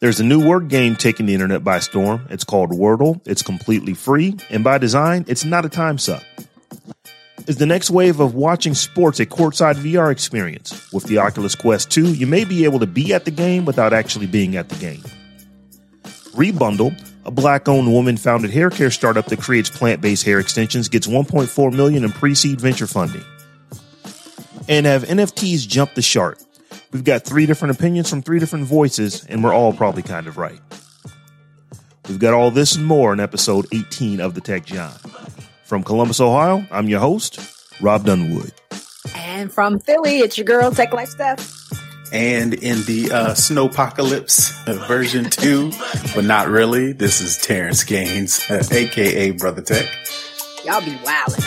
There's a new word game taking the internet by storm. It's called Wordle. It's completely free, and by design, it's not a time suck. Is the next wave of watching sports a courtside VR experience? With the Oculus Quest 2, you may be able to be at the game without actually being at the game. Rebundle, a black-owned woman-founded hair care startup that creates plant-based hair extensions, gets 1.4 million in pre-seed venture funding. And have NFTs jump the shark? We've got three different opinions from three different voices, and we're all probably kind of right. We've got all this and more in episode 18 of The Tech Jawn. From Columbus, Ohio, I'm your host, Rob Dunwood. And from Philly, it's your girl, Tech Life Steph. And in the uh, Snowpocalypse version 2, but not really, this is Terrence Gaines, aka Brother Tech. Y'all be wildin'.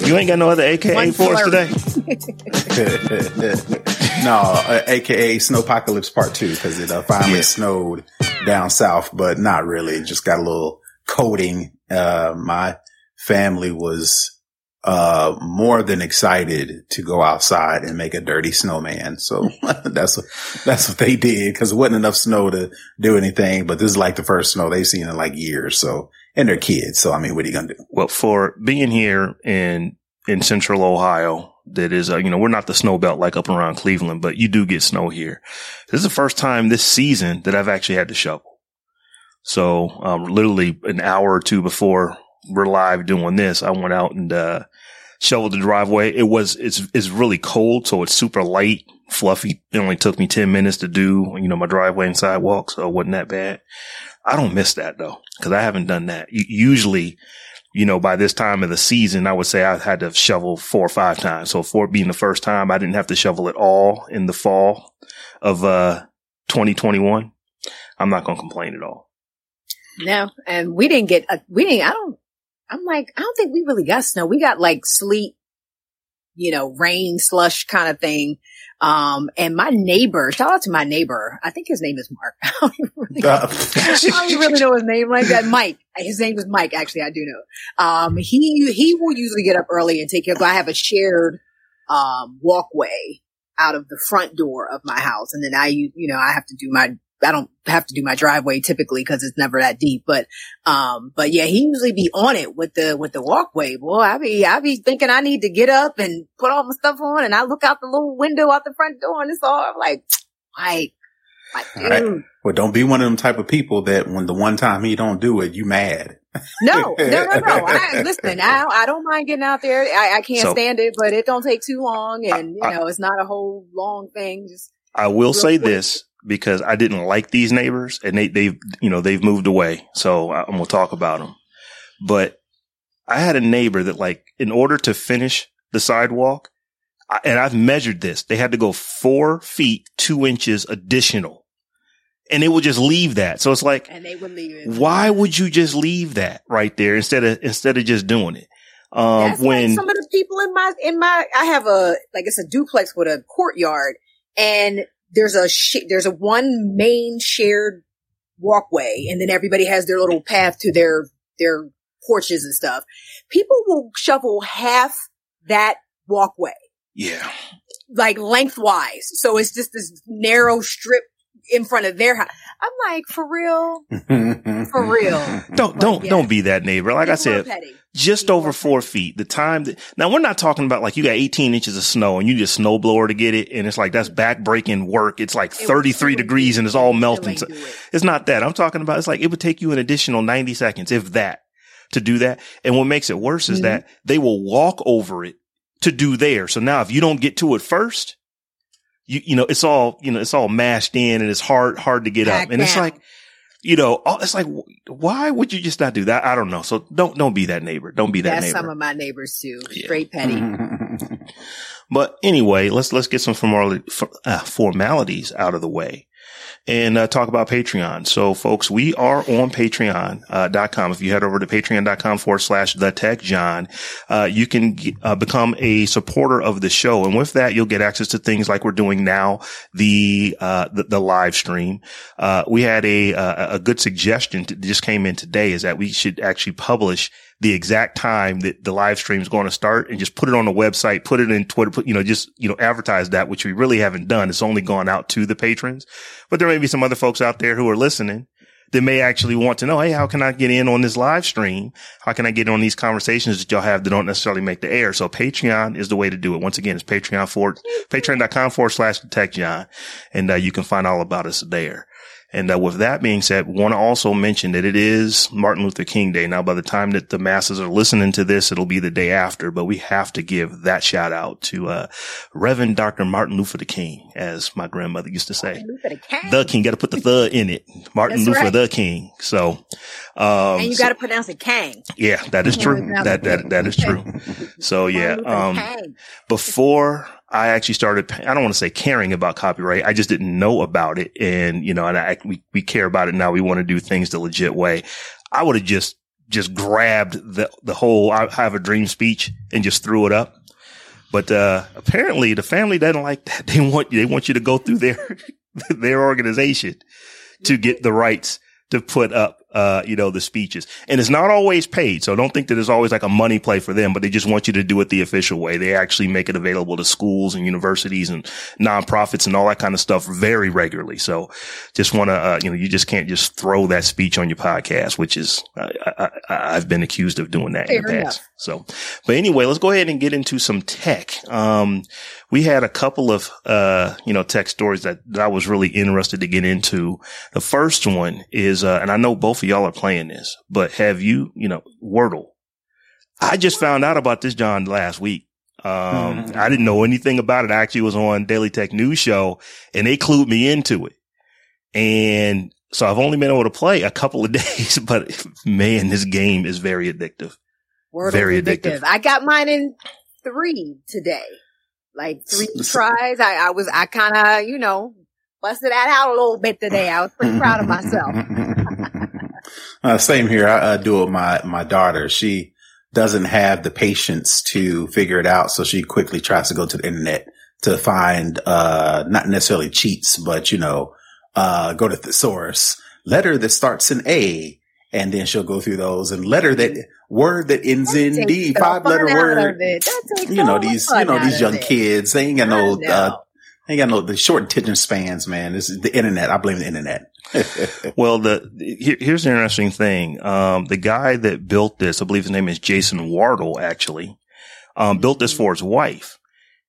You ain't got no other AKA One for us today? no, uh, aka Snowpocalypse Part 2, because it uh, finally Yeah. snowed down south, but not really. It Just got a little coating. Uh, my family was uh more than excited to go outside and make a dirty snowman. So that's what that's what they did because it wasn't enough snow to do anything. But this is like the first snow they've seen in like years. So and they're kids. So I mean, what are you gonna do? Well, for being here in in central Ohio, that is, uh, you know, we're not the snow belt like up around Cleveland, but you do get snow here. This is the first time this season that I've actually had to shovel. So, um, literally an hour or two before we're live doing this, I went out and, uh, shoveled the driveway. It was, it's, it's really cold. So it's super light, fluffy. It only took me 10 minutes to do, you know, my driveway and sidewalk. So it wasn't that bad. I don't miss that though, cause I haven't done that. Usually, you know, by this time of the season, I would say I had to shovel four or five times. So for being the first time, I didn't have to shovel at all in the fall of, uh, 2021. I'm not going to complain at all. No, and we didn't get, a, we didn't, I don't, I'm like, I don't think we really got snow. We got like sleet, you know, rain, slush kind of thing. Um, and my neighbor, shout out to my neighbor. I think his name is Mark. I don't even really, I don't really know his name like that. Mike. His name was Mike. Actually, I do know. Um, he, he will usually get up early and take care of, I have a shared, um, walkway out of the front door of my house. And then I, you know, I have to do my, I don't have to do my driveway typically because it's never that deep. But, um, but yeah, he usually be on it with the, with the walkway. Boy, I be, I be thinking I need to get up and put all my stuff on and I look out the little window out the front door and it's all I'm like, like, All right. well, don't be one of them type of people that when the one time he don't do it, you mad. No, no, no, no. I, listen, I, I don't mind getting out there. I, I can't So- stand it, but it don't take too long, and you I- know, it's not a whole long thing. Just I will say quick. this because I didn't like these neighbors and they, they've, you know, they've moved away. So I'm going to talk about them. But I had a neighbor that like, in order to finish the sidewalk, I, and I've measured this, they had to go four feet, two inches additional and they would just leave that. So it's like, and they would leave it. why would you just leave that right there instead of, instead of just doing it? Um, That's when, like some of the people in my in my I have a like it's a duplex with a courtyard, and there's a sh- there's a one main shared walkway, and then everybody has their little path to their their porches and stuff. People will shovel half that walkway. yeah. like lengthwise. So it's just this narrow strip in front of their house. I'm like, for real? For real. Don't, don't, yeah. don't be that neighbor. Like I People are said, petty. just People over four feet. The time that now we're not talking about like you got 18 inches of snow and you just snowblower to get it. And it's like, that's back breaking work. It's like It would 33 still degrees and it's all melting. ain't So do it. it's not that I'm talking about. It's like, it would take you an additional 90 seconds, if that, to do that. And what makes it worse is mm-hmm. that they will walk over it to do there. So now if you don't get to it first, you, you know, it's all, you know, it's all mashed in and it's hard, hard to get Back up. And down. it's like, you know, it's like, why would you just not do that? I don't know. So don't, don't be that neighbor. Don't be that That's neighbor. some of my neighbors too. Yeah. Straight petty. but anyway, let's, let's get some uh, formalities out of the way and uh, talk about Patreon. So folks, we are on patreon.com. Uh, if you head over to patreon.com forward slash the tech Jawn, uh, you can uh, become a supporter of the show. And with that, you'll get access to things like we're doing now, the, uh, the, the, live stream. Uh, we had a, a good suggestion that just came in today is that we should actually publish the exact time that the live stream is going to start and just put it on the website, put it in Twitter, put, you know, just, you know, advertise that, which we really haven't done. It's only gone out to the patrons, but there may be some other folks out there who are listening that may actually want to know, Hey, how can I get in on this live stream? How can I get on these conversations that y'all have that don't necessarily make the air? So Patreon is the way to do it. Once again, it's Patreon for patreon.com forward slash tech Jawn. And uh, you can find all about us there. And uh, with that being said, want to also mention that it is Martin Luther King Day. Now, by the time that the masses are listening to this, it'll be the day after, but we have to give that shout out to, uh, Reverend Dr. Martin Luther the King, as my grandmother used to say. the King. The King. Got to put the the in it. Martin That's Luther right. the King. So, um, and you got to pronounce it Kang. Yeah, that is true. that, that, that is true. So yeah, um, before I actually started, I don't want to say caring about copyright. I just didn't know about it. And, you know, and I, we, we care about it now. We want to do things the legit way. I would have just, just grabbed the, the whole I have a dream speech and just threw it up. But, uh, apparently the family doesn't like that. They want, they want you to go through their, their organization to get the rights to put up uh, you know, the speeches. And it's not always paid. So don't think that it's always like a money play for them, but they just want you to do it the official way. They actually make it available to schools and universities and nonprofits and all that kind of stuff very regularly. So just want to, uh, you know, you just can't just throw that speech on your podcast, which is, I, have been accused of doing that Fair in the past. Enough. So, but anyway, let's go ahead and get into some tech. Um, we had a couple of, uh, you know, tech stories that, that I was really interested to get into. The first one is, uh, and I know both of y'all are playing this, but have you, you know, Wordle? I just found out about this, John, last week. Um, I didn't know anything about it. I actually was on Daily Tech News Show and they clued me into it. And so I've only been able to play a couple of days, but man, this game is very addictive. Wordle very addictive. addictive. I got mine in three today like three tries. I, I was, I kind of, you know, busted that out a little bit today. I was pretty proud of myself. uh, same here. I uh, do it with my, my daughter. She doesn't have the patience to figure it out. So she quickly tries to go to the internet to find, uh, not necessarily cheats, but, you know, uh, go to thesaurus, letter that starts in A, and then she'll go through those and letter that word that ends that in D, five letter word. You know, these, you know, these young kids, they ain't got no, uh, ain't got no, the short attention spans, man. This is the internet. I blame the internet. well, the, here, here's the interesting thing. Um, the guy that built this, I believe his name is Jason Wardle, actually, um, built this for his wife.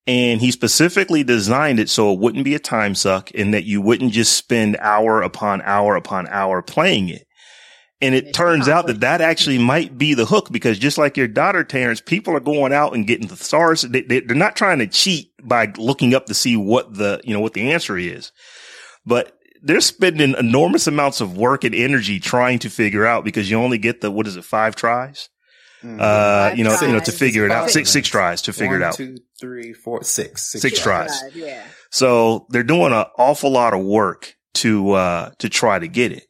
And he specifically designed it so it wouldn't be a time suck and that you wouldn't just spend hour upon hour upon hour playing it. And it turns out that that actually might be the hook because just like your daughter, Terrence, people are going out and getting the stars. They, they, they're not trying to cheat by looking up to see what the, you know, what the answer is, but they're spending enormous amounts of work and energy trying to figure out because you only get the, what is it, five tries? Mm-hmm. Uh, you know, tries. you know, to figure it out. Six, six tries to figure One, it out. Two, three, four, six. Six, six tries. Yeah. So they're doing an awful lot of work to, uh, to try to get it.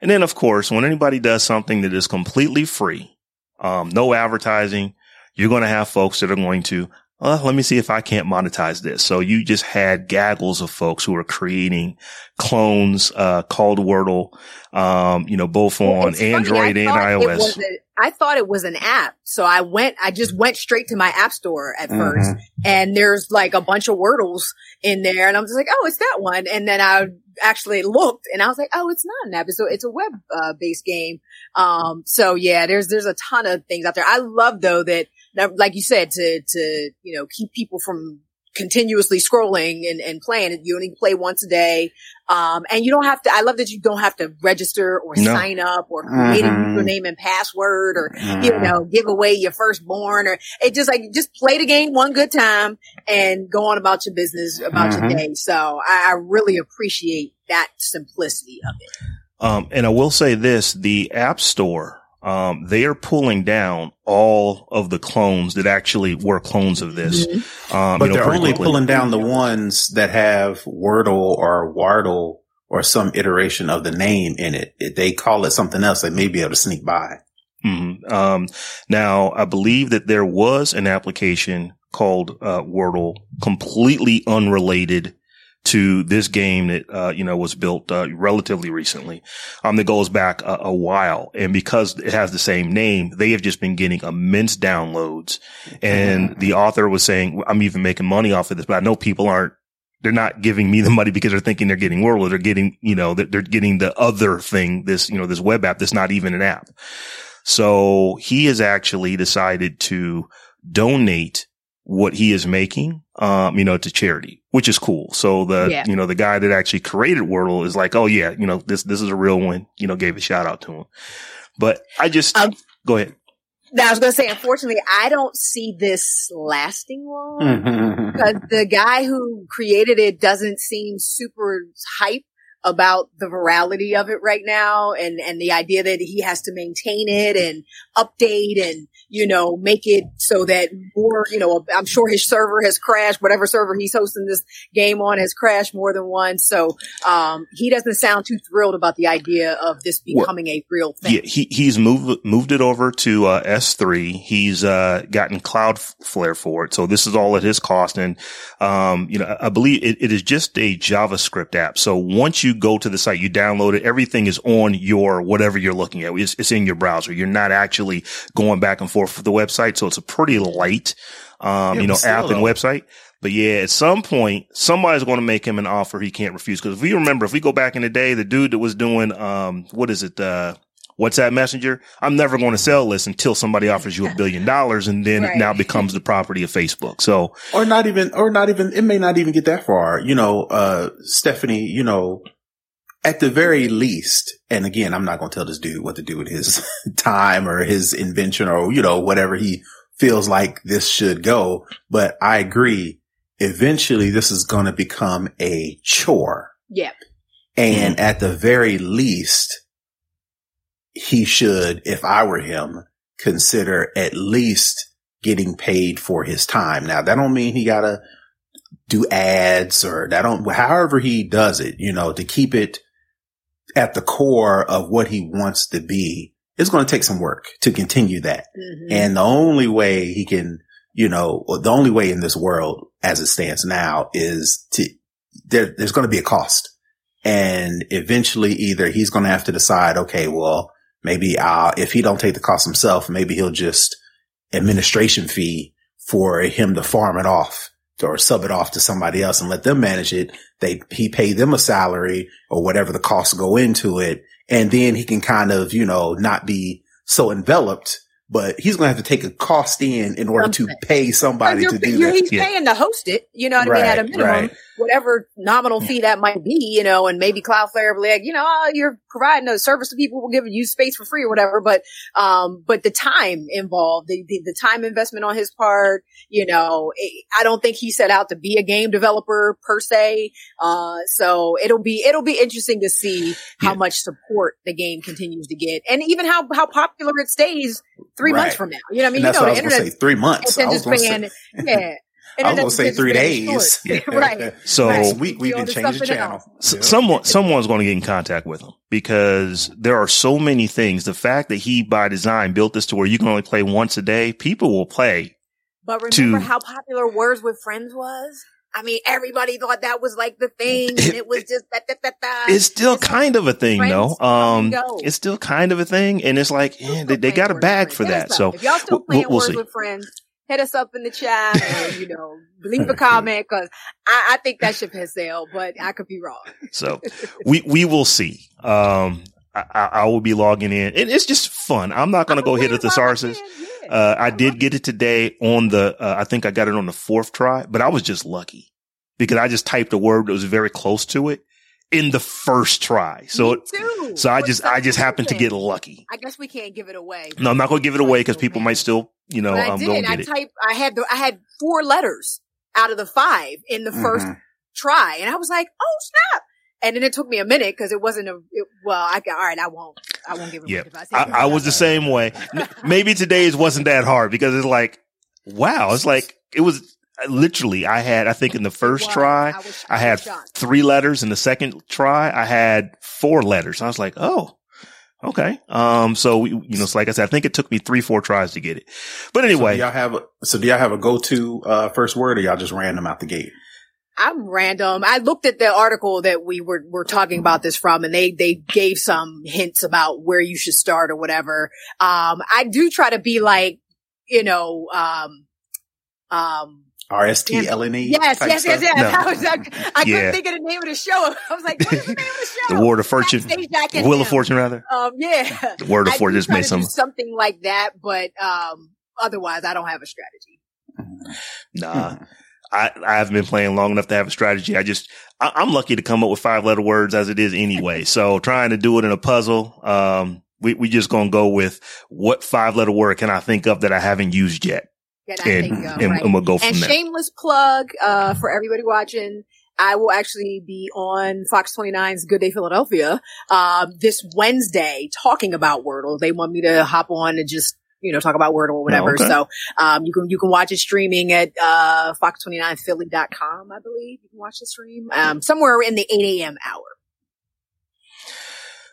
And then, of course, when anybody does something that is completely free, um, no advertising, you're going to have folks that are going to, uh, let me see if I can't monetize this. So you just had gaggles of folks who are creating clones, uh, called Wordle, um, you know, both well, on Android and iOS. I thought it was an app. So I went, I just went straight to my app store at mm-hmm. first and there's like a bunch of Wordles in there and I'm just like, oh, it's that one. And then I actually looked and I was like, oh, it's not an app. It's a, it's a web uh, based game. Um, so yeah, there's, there's a ton of things out there. I love though that, that, like you said, to, to, you know, keep people from continuously scrolling and, and playing. It you only play once a day. Um, and you don't have to, I love that you don't have to register or No. sign up or create Mhm. a username and password or, you Mhm. know, give away your firstborn or it just like, just play the game one good time and go on about your business, about Mhm. your day. So I, I really appreciate that simplicity of it. Um, and I will say this, the app store, um, they are pulling down all of the clones that actually were clones of this. Um, But you know, they're only quickly. pulling down the ones that have Wordle or Wardle or some iteration of the name in it. If they call it something else, they may be able to sneak by. Mhm. Um, now I believe that there was an application called, uh, Wordle completely unrelated to this game that, uh, you know, was built, uh, relatively recently, um, that goes back a, a while. And because it has the same name, they have just been getting immense downloads. And the author was saying, I'm even making money off of this, but I know people aren't, they're not giving me the money because they're thinking they're getting Wordle. They're getting, you know, they're getting the other thing, this, you know, this web app that's not even an app. So he has actually decided to donate what he is making, um, you know, to charity, which is cool. So the, Yeah. you know, the guy that actually created Wordle is like, oh yeah, you know, this, this is a real one, you know, gave a shout out to him. But I just, Um, go ahead. Now I was going to say, unfortunately, I don't see this lasting long. Because the guy who created it doesn't seem super hype about the virality of it right now and and the idea that he has to maintain it and update and you know make it so that more you know I'm sure his server has crashed whatever server he's hosting this game on has crashed more than once so um he doesn't sound too thrilled about the idea of this Well, becoming a real thing Yeah, he he's moved moved it over to uh, S3. He's uh, gotten Cloudflare for it, so this is all at his cost. And um, you know, I I believe it, it is just a JavaScript app. So once you go to the site, you download it. Everything is on your whatever you're looking at. It's, it's in your browser. You're not actually going back and forth with the website. So it's a pretty light, um, Yeah, you know, but still, app and though. website. But yeah, at some point, somebody's going to make him an offer he can't refuse. Because if we remember, if we go back in the day, the dude that was doing, um, what is it, uh, WhatsApp Messenger, I'm never going to sell this until somebody offers you a billion dollars, and then it now becomes the property of Facebook. So or not even, or not even, it may not even get that far. You know, uh, Stephanie, you know, at the very least, and again, I'm not going to tell this dude what to do with his time or his invention or, you know, whatever he feels like this should go. But I agree. Eventually this is going to become a chore. yeah And at the very least, he should, if I were him, consider at least getting paid for his time. Now that don't mean he gotta do ads or that don't, however he does it, you know, to keep it at the core of what he wants to be. It's going to take some work to continue that. Mhm. And the only way he can, you know, or the only way in this world as it stands now is to, there, there's going to be a cost. And eventually either he's going to have to decide, okay, well, maybe I'll, if he don't take the cost himself, maybe he'll just administration fee for him to farm it off or sub it off to somebody else and let them manage it. They, he pay them a salary or whatever the costs go into it. And then he can kind of, you know, not be so enveloped, but he's going to have to take a cost in in order to pay somebody to do you're- that. he's Yeah. paying to host it, you know what I mean? At a minimum, right. Whatever nominal fee that might be, you know, and maybe Cloudflare will be like, you know, oh, you're providing a service to people, we'll give you space for free or whatever. But, um, but the time involved, the, the, the time investment on his part, you know, it, I don't think he set out to be a game developer per se. Uh, so it'll be, it'll be interesting to see how Yeah. much support the game continues to get and even how, how popular it stays three months from now. You know I mean? And you know, the was going to internet say. Three months. I was attention going to say, span, yeah. I was going to say three days. span right. So- next week we You can onto change the channel. S- Yeah. someone someone's going to get in contact with him because there are so many things. The fact that he by design built this to where you can only play once a day, people will play. But remember to- how popular Words with Friends was? I mean, everybody thought that was like the thing, and it was just da, da, da, da. It's still It's like kind of a thing, friends though. Um, it's still kind of a thing, and it's like, yeah, they, they got a bag for that. So if y'all still we'll- we'll Words see. with Friends, hit us up in the chat, or you know, leave a comment because I, I think that ship has sailed, but I could be wrong. So we we will see. Um, I, I will be logging in, and it's just fun. I'm not going to go hit a I'm playing thesaurus. Yeah. Uh, I did get it today on the, uh, I think I got it on the fourth try, but I was just lucky because I just typed a word that was very close to it in the first try. So, too. so I just, I just happened to get lucky. I guess we can't give it away. No, I'm not going to give it away because people might still, you know, I um, go and did. I get it. typed. I had the. I had four letters out of the five in the first Mhm. try, and I was like, "Oh snap!" And then it took me a minute because it wasn't a. It, well, I got all right. I won't. I won't give it. Yeah, away I, I. I was the same way. N- Maybe today's wasn't that hard because it's like, wow, it's like it was literally. I had, I think, in the first was. try, I was- I I had shocked. three letters. In the second try, I had four letters. I was like, oh, okay. Um, so we, you know, it's like I said, I think it took me three, four tries to get it. But anyway, do y'all have a, so do y'all have a go-to, uh, first word or y'all just random out the gate? I'm random. I looked at the article that we were, were talking about this from and they, they gave some hints about where you should start or whatever. Um, I do try to be like, you know, um, um, R-S-T-L-N-E? yes, yes, yes, yes. No. I was, I, I Yeah. couldn't think of the name of the show. I was like, what is the name of the show? the word of fortune, and wheel of fortune, rather. Um, yeah. The word of I fortune just made some. something like that, but, um, otherwise I don't have a strategy. Nah, I, I haven't been playing long enough to have a strategy. I just, I, I'm lucky to come up with five letter words as it is anyway. so trying to do it in a puzzle, um, we, we just gonna go with what five letter word can I think of that I haven't used yet? That And, of, and, right? and we'll go from and there. shameless plug uh, for everybody watching. I will actually be on Fox 29's Good Day Philadelphia um, this Wednesday talking about Wordle. They want me to hop on and just you know talk about Wordle or whatever. okay. So um, you can you can watch it streaming at uh, fox29philly.com. I believe you can watch the stream um, somewhere in the 8 a.m. hour.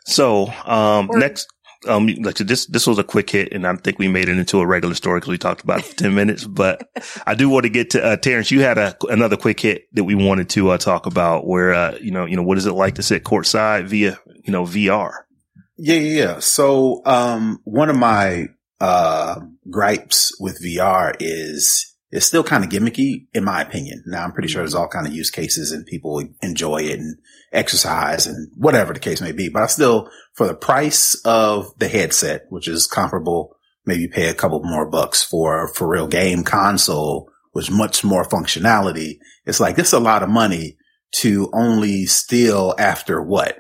So, um, Or- next, um, like this, this was a quick hit and I think we made it into a regular story because we talked about it for 10 minutes, but I do want to get to, uh, Terrence, you had a, another quick hit that we wanted to, uh, talk about where, uh, you know, you know, what is it like to sit courtside via, you know, VR? Yeah, yeah, yeah. So, um, one of my, uh, gripes with VR is it's still kind of gimmicky in my opinion. Now I'm pretty sure there's all kind of use cases and people enjoy it and exercise and whatever the case may be. But I still, for the price of the headset, which is comparable, maybe pay a couple more bucks for, for real game console with much more functionality. It's like, this is a lot of money to only still after what?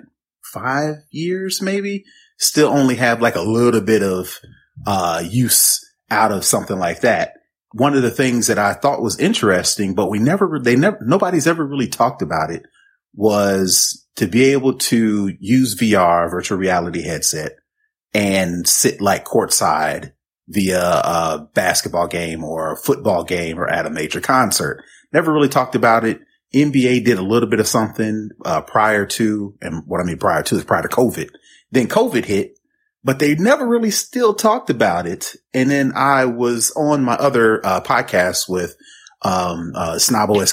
Five years, maybe still only have like a little bit of, uh, use out of something like that one of the things that I thought was interesting, but we never, they never, nobody's ever really talked about it was to be able to use VR, virtual reality headset and sit like courtside via a basketball game or a football game or at a major concert. Never really talked about it. NBA did a little bit of something, uh, prior to, and what I mean prior to is prior to COVID. Then COVID hit but they never really still talked about it. And then I was on my other uh, podcast with um, uh,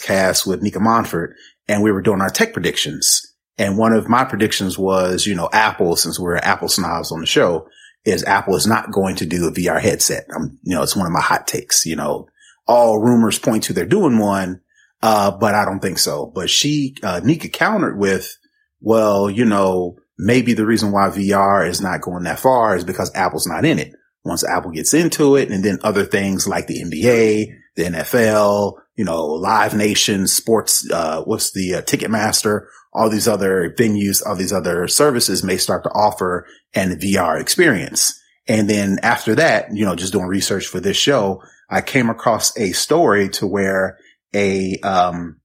Cast with Nika Monfort, and we were doing our tech predictions. And one of my predictions was, you know, Apple, since we're Apple snobs on the show, is Apple is not going to do a VR headset. Um, you know, it's one of my hot takes. You know, all rumors point to they're doing one, uh, but I don't think so. But she, uh, Nika countered with, well, you know, maybe the reason why VR is not going that far is because Apple's not in it. Once Apple gets into it and then other things like the NBA, the NFL, you know, Live Nation, sports, uh, what's the uh, Ticketmaster, all these other venues, all these other services may start to offer an VR experience. And then after that, you know, just doing research for this show, I came across a story to where a, um,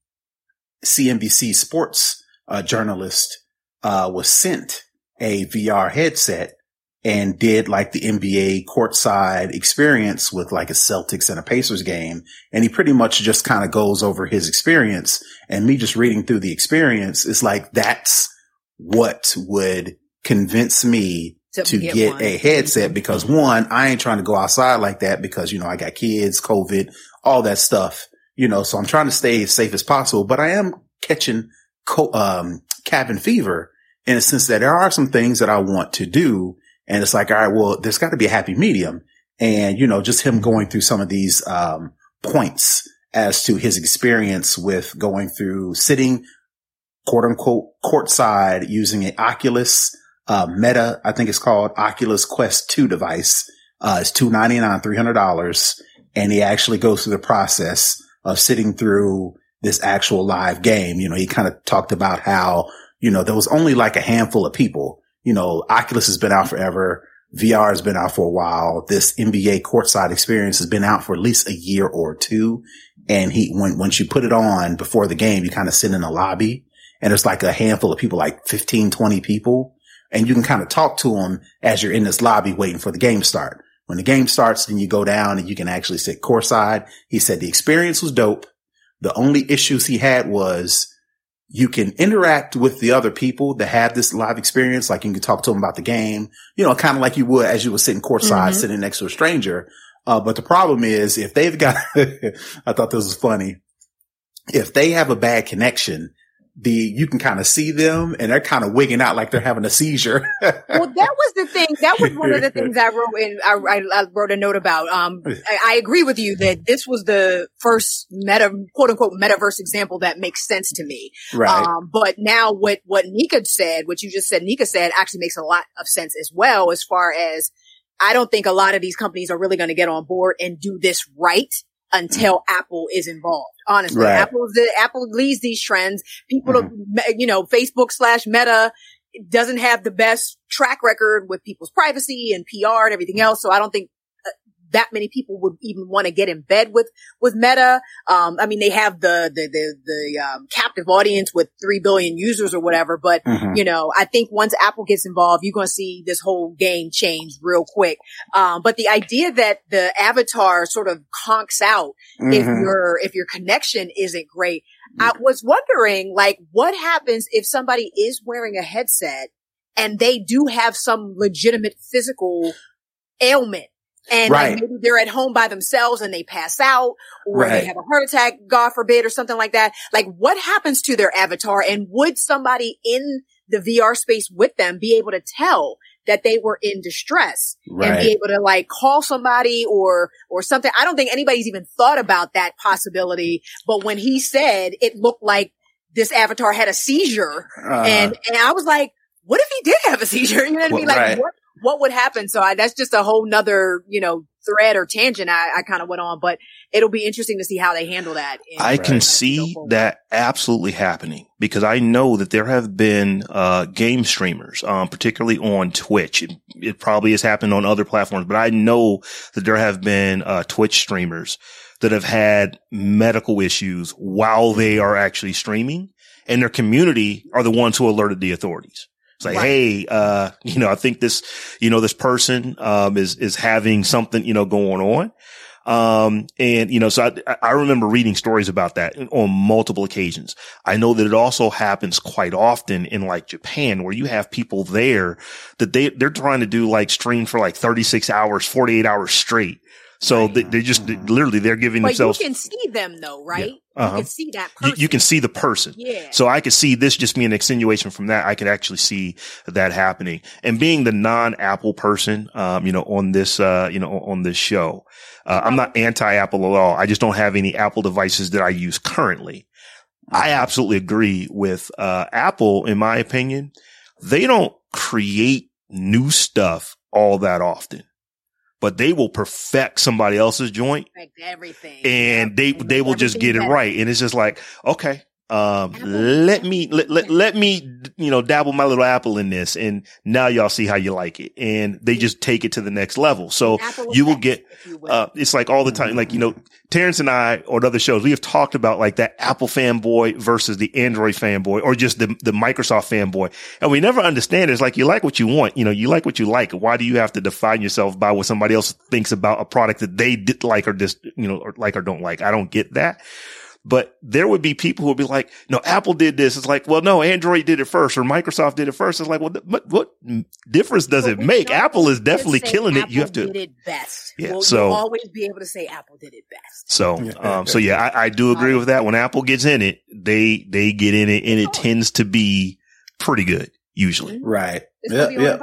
CNBC sports, uh, journalist uh, was sent a VR headset and did like the NBA courtside experience with like a Celtics and a Pacers game. And he pretty much just kind of goes over his experience and me just reading through the experience is like, that's what would convince me To to get get, a headset because one, I ain't trying to go outside like that because, you know, I got kids, COVID, all that stuff, you know, so I'm trying to stay as safe as possible, but I am catching co- um, cabin fever in a sense that there are some things that I want to do. And it's like, all right, well, there's got to be a happy medium. And, you know, just him going through some of these, um, points as to his experience with going through sitting quote unquote courtside using an Oculus, uh, Meta, I think it's called Oculus Quest 2 device, Uh, it's two ninety nine, three hundred dollars, and he actually goes through the process of sitting through this actual live game. You know, he kind of talked about how you know there was only like a handful of people. You know, Oculus has been out forever. VR has been out for a while. This NBA courtside experience has been out for at least a year or two. And he, when, once you put it on before the game, you kind of sit in the lobby and there's like a handful of people, like 15, 20 people. And you can kind of talk to them as you're in this lobby waiting for the game start. When the game starts, then you go down and you can actually sit courtside. He said the experience was dope. The only issues he had was you can interact with the other people that have this live experience. Like you can talk to them about the game, you know, kind of like you would as you were sitting courtside, mm-hmm. sitting next to a stranger. Uh, but the problem is if they've got, I thought this was funny. If they have a bad connection, the you can kind of see them and they're kind of wigging out like they're having a seizure. well, that was the thing. That was one of the things I wrote in. I, I, wrote a note about. Um, I, I, agree with you that this was the first meta, quote unquote, metaverse example that makes sense to me. Right. Um, but now what what Nika said, what you just said, Nika said, actually makes a lot of sense as well. As far as I don't think a lot of these companies are really going to get on board and do this right until Apple is involved. Honestly, right. Apple Apple leads these trends. People, mm-hmm. you know, Facebook slash Meta doesn't have the best track record with people's privacy and PR and everything else. So I don't think that many people would even want to get in bed with, with Meta. Um, I mean, they have the, the, the, the, um, captive audience with 3 billion users or whatever. But, mm-hmm. you know, I think once Apple gets involved, you're going to see this whole game change real quick. Um, but the idea that the avatar sort of conks out mm-hmm. if your, if your connection isn't great, I was wondering, like, what happens if somebody is wearing a headset and they do have some legitimate physical ailment and right. like maybe they're at home by themselves and they pass out or right. they have a heart attack, God forbid, or something like that. Like what happens to their avatar and would somebody in the VR space with them be able to tell that they were in distress right. and be able to like call somebody or, or something. I don't think anybody's even thought about that possibility. But when he said it looked like this avatar had a seizure uh, and, and I was like, what if he did have a seizure? You know what I mean? Like, right. what what would happen? So I, that's just a whole nother, you know, thread or tangent I, I kind of went on, but it'll be interesting to see how they handle that. In, I can see that absolutely happening because I know that there have been, uh, game streamers, um, particularly on Twitch. It, it, probably has happened on other platforms, but I know that there have been, uh, Twitch streamers that have had medical issues while they are actually streaming and their community are the ones who alerted the authorities. It's like, right. hey, uh, you know, I think this, you know, this person, um, is, is having something, you know, going on. Um, and, you know, so I, I remember reading stories about that on multiple occasions. I know that it also happens quite often in like Japan where you have people there that they, they're trying to do like stream for like 36 hours, 48 hours straight. So right. they, they, just mm-hmm. literally they're giving but themselves. you can see them though, right? Yeah. Uh-huh. You can see that you, you, can see the person. Yeah. So I could see this just being an extenuation from that. I could actually see that happening. And being the non-Apple person, um, you know, on this, uh, you know, on this show, uh, I'm not anti-Apple at all. I just don't have any Apple devices that I use currently. I absolutely agree with, uh, Apple, in my opinion. They don't create new stuff all that often but they will perfect somebody else's joint. everything. And they, they will just get it right. And it's just like, okay, um, let me, let, let, let me, you know, dabble my little apple in this. And now y'all see how you like it. And they just take it to the next level. So you will get, uh, it's like all the time, like, you know, Terrence and I or other shows, we have talked about like that Apple fanboy versus the Android fanboy or just the, the Microsoft fanboy. And we never understand. It's like you like what you want. You know, you like what you like. Why do you have to define yourself by what somebody else thinks about a product that they did like or just, you know, or like or don't like? I don't get that. But there would be people who would be like, no, Apple did this. It's like, well, no, Android did it first or Microsoft did it first. It's like, well, what, what difference does well, it make? Apple is definitely killing Apple it. You have to. Did it best. Yeah. Well, so always be able to say Apple did it best. So, um, so yeah, I, I do agree with that. When Apple gets in it, they, they get in it and it tends to be pretty good usually. Mm-hmm. Right. Yeah. Yeah.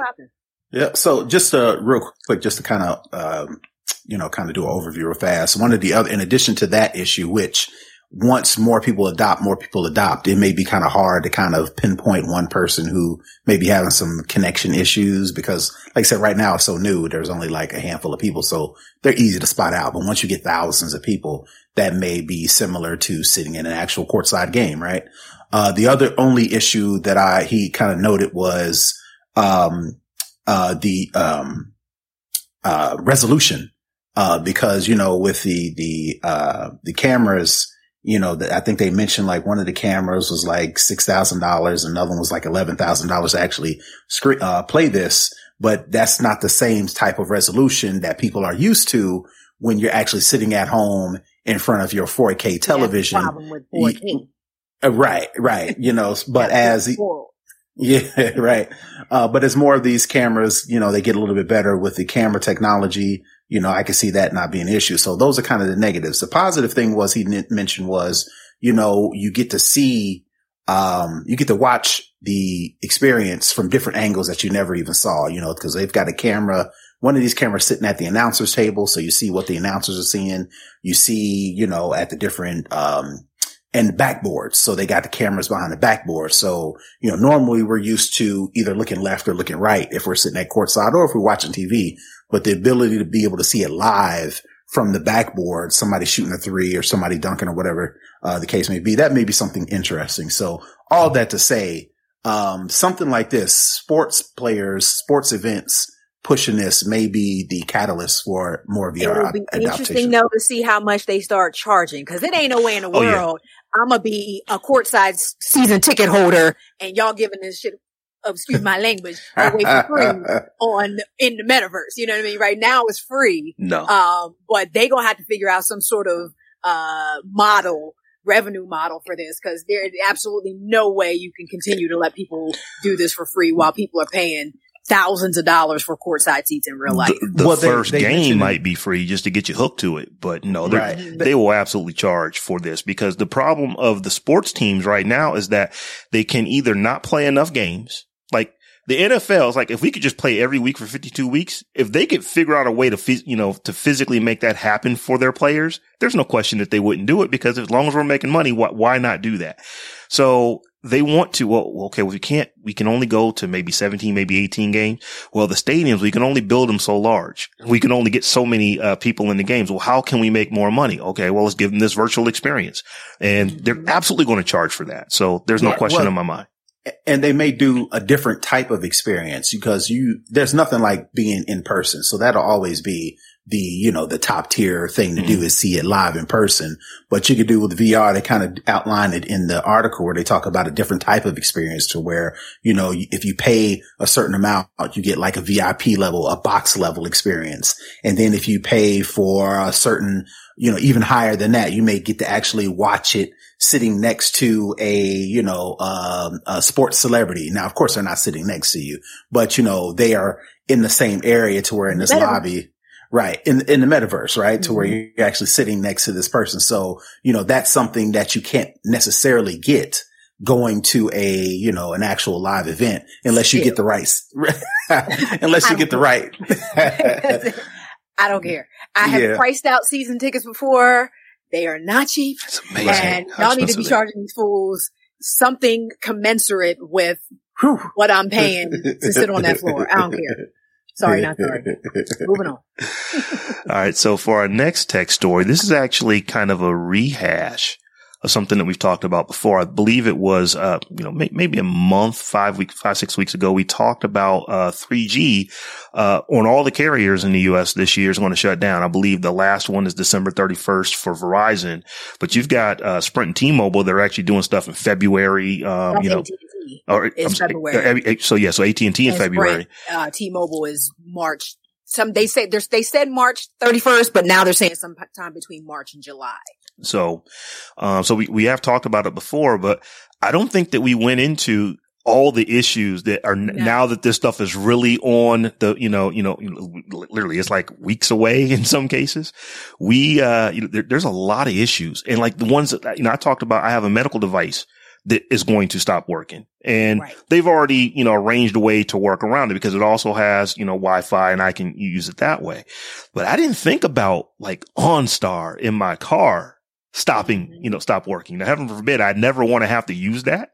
Yeah. So just, uh, real quick, just to kind of, um, you know, kind of do an overview real fast. One of the other, in addition to that issue, which once more people adopt, more people adopt, it may be kind of hard to kind of pinpoint one person who may be having some connection issues because like I said, right now it's so new. There's only like a handful of people. So they're easy to spot out. But once you get thousands of people, that may be similar to sitting in an actual courtside game, right? Uh, the other only issue that I, he kind of noted was, um, uh, the, um, uh, resolution, uh, because, you know, with the, the, uh, the cameras, you know, I think they mentioned like one of the cameras was like $6,000. Another one was like $11,000 to actually screen, uh, play this, but that's not the same type of resolution that people are used to when you're actually sitting at home in front of your 4K television. problem with 4K. Uh, right, right. You know, but as, yeah, right. Uh, but as more of these cameras, you know, they get a little bit better with the camera technology you know, I can see that not being an issue. So those are kind of the negatives. The positive thing was he mentioned was, you know, you get to see, um, you get to watch the experience from different angles that you never even saw, you know, because they've got a camera, one of these cameras sitting at the announcer's table. So you see what the announcers are seeing. You see, you know, at the different, um, and backboards. So they got the cameras behind the backboard. So, you know, normally we're used to either looking left or looking right if we're sitting at courtside or if we're watching TV but the ability to be able to see it live from the backboard, somebody shooting a three or somebody dunking or whatever uh, the case may be, that may be something interesting. So all that to say, um, something like this, sports players, sports events pushing this may be the catalyst for more VR. It'll be adaptation. interesting though to see how much they start charging because it ain't no way in the oh, world yeah. I'm gonna be a courtside season ticket holder and y'all giving this shit excuse my language, away for free on in the metaverse. You know what I mean? Right now it's free. No. Um, but they gonna have to figure out some sort of uh model revenue model for this because there's absolutely no way you can continue to let people do this for free while people are paying thousands of dollars for courtside seats in real life. The, the well, first they, they game might be free just to get you hooked to it, but no, right. they will absolutely charge for this because the problem of the sports teams right now is that they can either not play enough games like the NFL is like, if we could just play every week for 52 weeks, if they could figure out a way to, you know, to physically make that happen for their players, there's no question that they wouldn't do it because as long as we're making money, why, why not do that? So they want to, well, okay, well, we can't, we can only go to maybe 17, maybe 18 games. Well, the stadiums, we can only build them so large. We can only get so many uh, people in the games. Well, how can we make more money? Okay, well, let's give them this virtual experience. And they're absolutely going to charge for that. So there's no question well, in my mind and they may do a different type of experience because you, there's nothing like being in person. So that'll always be the, you know, the top tier thing to mm-hmm. do is see it live in person. But you could do with VR, they kind of outline it in the article where they talk about a different type of experience to where, you know, if you pay a certain amount, you get like a VIP level, a box level experience. And then if you pay for a certain, you know, even higher than that, you may get to actually watch it sitting next to a, you know, um, a sports celebrity. Now, of course, they're not sitting next to you, but you know, they are in the same area to where in this lobby, right, in, in the metaverse, right, mm-hmm. to where mm-hmm. you're actually sitting next to this person. So, you know, that's something that you can't necessarily get going to a, you know, an actual live event unless you get the right, unless you get the right. I don't care. I have yeah. priced out season tickets before. They are not cheap. And y'all need to be charging these fools something commensurate with Whew. what I'm paying to sit on that floor. I don't care. Sorry, not sorry. Moving on. All right. So for our next tech story, this is actually kind of a rehash of something that we've talked about before. I believe it was, uh, you know, may- maybe a month, five weeks, five, six weeks ago. We talked about, uh, 3G, uh, on all the carriers in the U.S. this year is going to shut down. I believe the last one is December 31st for Verizon, but you've got, uh, Sprint and T-Mobile. They're actually doing stuff in February, um, you know. Or, it's February. So yeah, so AT&T in February. Sprint, uh, T-Mobile is March some they say they said March 31st, but now they're saying sometime between March and July. So, um, so we, we have talked about it before, but I don't think that we went into all the issues that are no. now that this stuff is really on the, you know, you know, literally it's like weeks away in some cases. We, uh, you know, there, there's a lot of issues and like the ones that, you know, I talked about, I have a medical device that is going to stop working. And right. they've already, you know, arranged a way to work around it because it also has, you know, Wi-Fi and I can use it that way. But I didn't think about like OnStar in my car stopping, you know, stop working. Now, heaven forbid, I never want to have to use that.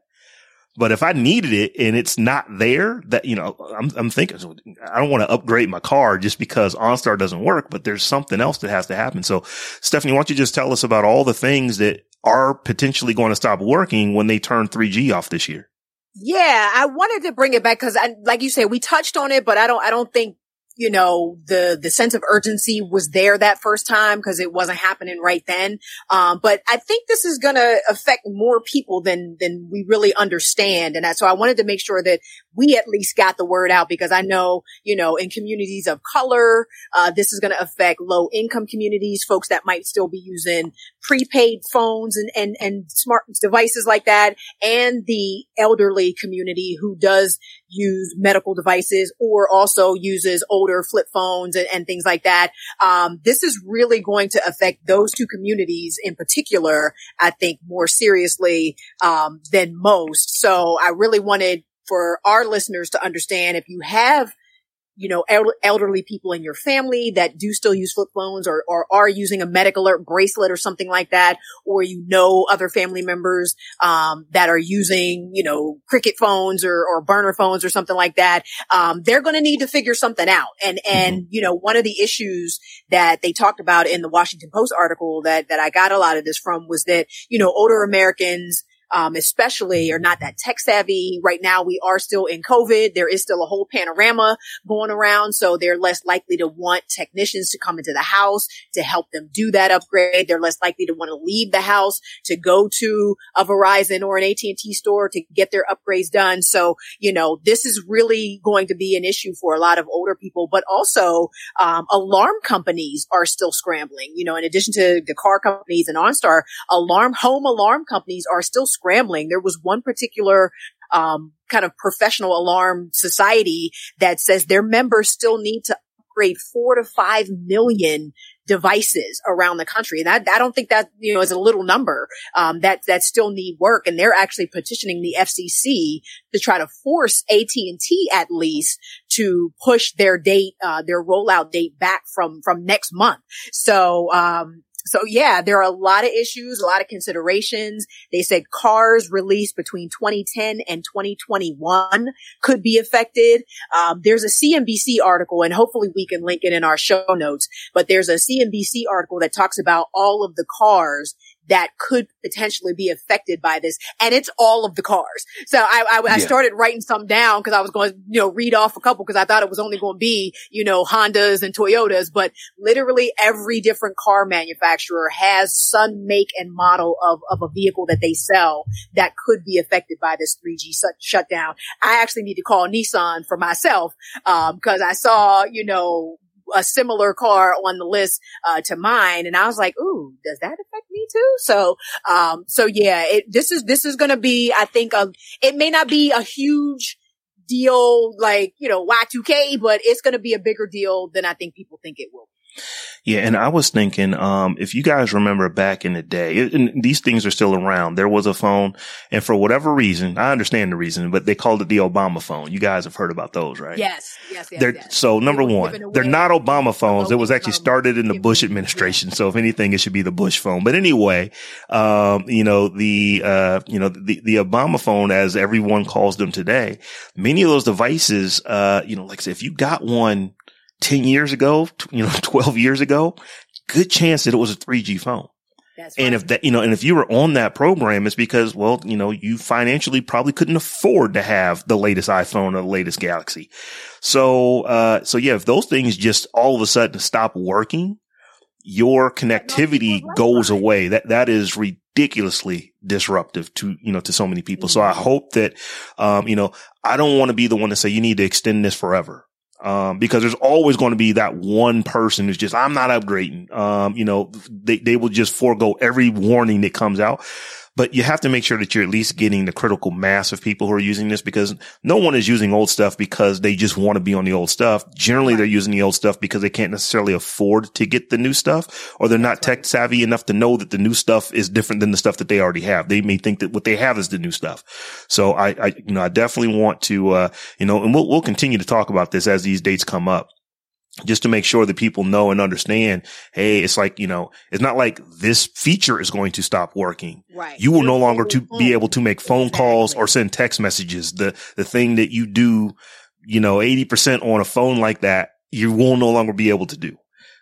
But if I needed it and it's not there, that, you know, I'm, I'm thinking, I don't want to upgrade my car just because OnStar doesn't work, but there's something else that has to happen. So Stephanie, why don't you just tell us about all the things that are potentially going to stop working when they turn 3G off this year? Yeah, I wanted to bring it back because like you said, we touched on it, but I don't, I don't think you know, the, the sense of urgency was there that first time because it wasn't happening right then. Um, but I think this is going to affect more people than, than we really understand. And that, so I wanted to make sure that we at least got the word out because I know, you know, in communities of color, uh, this is going to affect low income communities, folks that might still be using prepaid phones and, and, and smart devices like that, and the elderly community who does use medical devices or also uses older flip phones and, and things like that. Um, this is really going to affect those two communities in particular, I think more seriously, um, than most. So I really wanted for our listeners to understand if you have you know, elderly people in your family that do still use flip phones or, or are using a medic alert bracelet or something like that, or you know other family members, um, that are using, you know, cricket phones or, or burner phones or something like that, um, they're going to need to figure something out. And, and, mm-hmm. you know, one of the issues that they talked about in the Washington Post article that, that I got a lot of this from was that, you know, older Americans, um, especially are not that tech savvy. Right now, we are still in COVID. There is still a whole panorama going around. So they're less likely to want technicians to come into the house to help them do that upgrade. They're less likely to want to leave the house to go to a Verizon or an AT&T store to get their upgrades done. So, you know, this is really going to be an issue for a lot of older people, but also, um, alarm companies are still scrambling. You know, in addition to the car companies and OnStar, alarm, home alarm companies are still scrambling. There was one particular um, kind of professional alarm society that says their members still need to upgrade four to five million devices around the country. And I, I don't think that, you know, is a little number, um, that, that still need work. And they're actually petitioning the FCC to try to force AT&T at least to push their date, uh, their rollout date back from, from next month. So, um, so yeah, there are a lot of issues, a lot of considerations. They said cars released between 2010 and 2021 could be affected. Um, there's a CNBC article, and hopefully we can link it in our show notes. But there's a CNBC article that talks about all of the cars that could potentially be affected by this. And it's all of the cars. So I, I, I started writing some down because I was going to, you know, read off a couple because I thought it was only going to be, you know, Hondas and Toyotas, but literally every different car manufacturer has some make and model of, of a vehicle that they sell that could be affected by this 3G shutdown. I actually need to call Nissan for myself, um, because I saw, you know, a similar car on the list uh, to mine, and I was like, "Ooh, does that affect me too?" So, um, so yeah, it, this is this is going to be, I think, a, it may not be a huge deal like you know Y2K, but it's going to be a bigger deal than I think people think it will. Yeah, and I was thinking, um, if you guys remember back in the day, it, and these things are still around. There was a phone, and for whatever reason, I understand the reason, but they called it the Obama phone. You guys have heard about those, right? Yes, yes, yes. They're, yes. So number one, they're not Obama phones. It was actually started in the Bush administration. So if anything, it should be the Bush phone. But anyway, um, you know the uh, you know the the Obama phone, as everyone calls them today, many of those devices, uh, you know, like I said, if you got one 10 years ago, you know, 12 years ago, good chance that it was a 3G phone. That's and if that, you know, and if you were on that program, it's because, well, you know, you financially probably couldn't afford to have the latest iPhone or the latest Galaxy. So, uh, so yeah, if those things just all of a sudden stop working, your connectivity goes away. That, that is ridiculously disruptive to, you know, to so many people. Mm-hmm. So I mm-hmm. hope that, um, you know, I don't want to be the one to say you need to extend this forever. Um, because there's always going to be that one person who's just, I'm not upgrading. Um, you know, they, they will just forego every warning that comes out. But you have to make sure that you're at least getting the critical mass of people who are using this because no one is using old stuff because they just want to be on the old stuff. Generally, they're using the old stuff because they can't necessarily afford to get the new stuff or they're not tech savvy enough to know that the new stuff is different than the stuff that they already have. They may think that what they have is the new stuff. So I, I you know, I definitely want to, uh, you know, and we'll, we'll continue to talk about this as these dates come up. Just to make sure that people know and understand, hey, it's like, you know, it's not like this feature is going to stop working. Right. You will no longer to be mm-hmm. able to make phone calls or send text messages. The, the thing that you do, you know, 80% on a phone like that, you will no longer be able to do.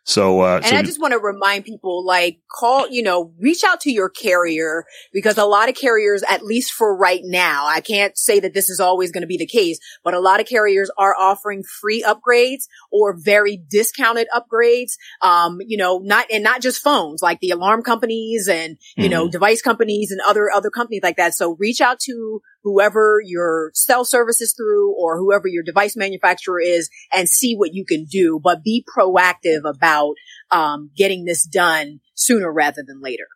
So, uh, and so I just want to remind people, like, call, you know, reach out to your carrier because a lot of carriers, at least for right now, I can't say that this is always going to be the case, but a lot of carriers are offering free upgrades or very discounted upgrades. Um, you know, not, and not just phones, like the alarm companies and, you know, Mhm. device companies and other, other companies like that. So reach out to whoever your cell service is through or whoever your device manufacturer is and see what you can do, but be proactive about um, getting this done sooner rather than later.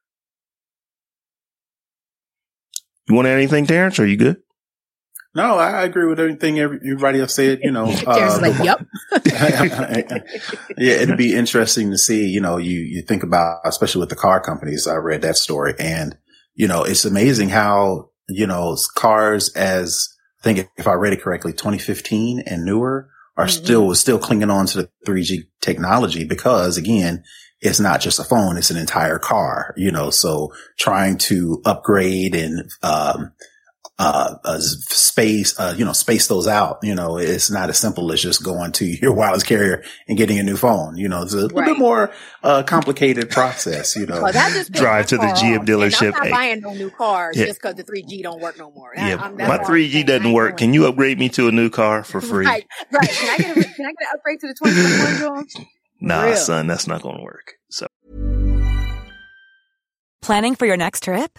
you want to add anything, Terrence? Are you good? No, I agree with everything everybody else said. You know, Terrence is uh, like, yep. yeah, it'd be interesting to see, you know, you, you think about, especially with the car companies. I read that story and, you know, it's amazing how, you know, cars as I think if I read it correctly, 2015 and newer are Mhm. still, was still clinging on to the 3G technology because again, it's not just a phone. It's an entire car, you know, so trying to upgrade and, um, uh, uh, space, uh, you know, space those out. You know, it's not as simple as just going to your wireless carrier and getting a new phone. You know, it's a little Right. bit more, uh, complicated process, you know. Well, that just Drive to the GM off, and dealership. I'm not Hey. buying no new cars Yeah. just because the 3G don't work no more. Yeah. I'm- My 3G saying. Doesn't work. Can you upgrade me to a new car for free? Right, right. Can I get a, can I get an upgrade to the 2021 John? Nah, Real. son, that's not going to work. So Planning for your next trip?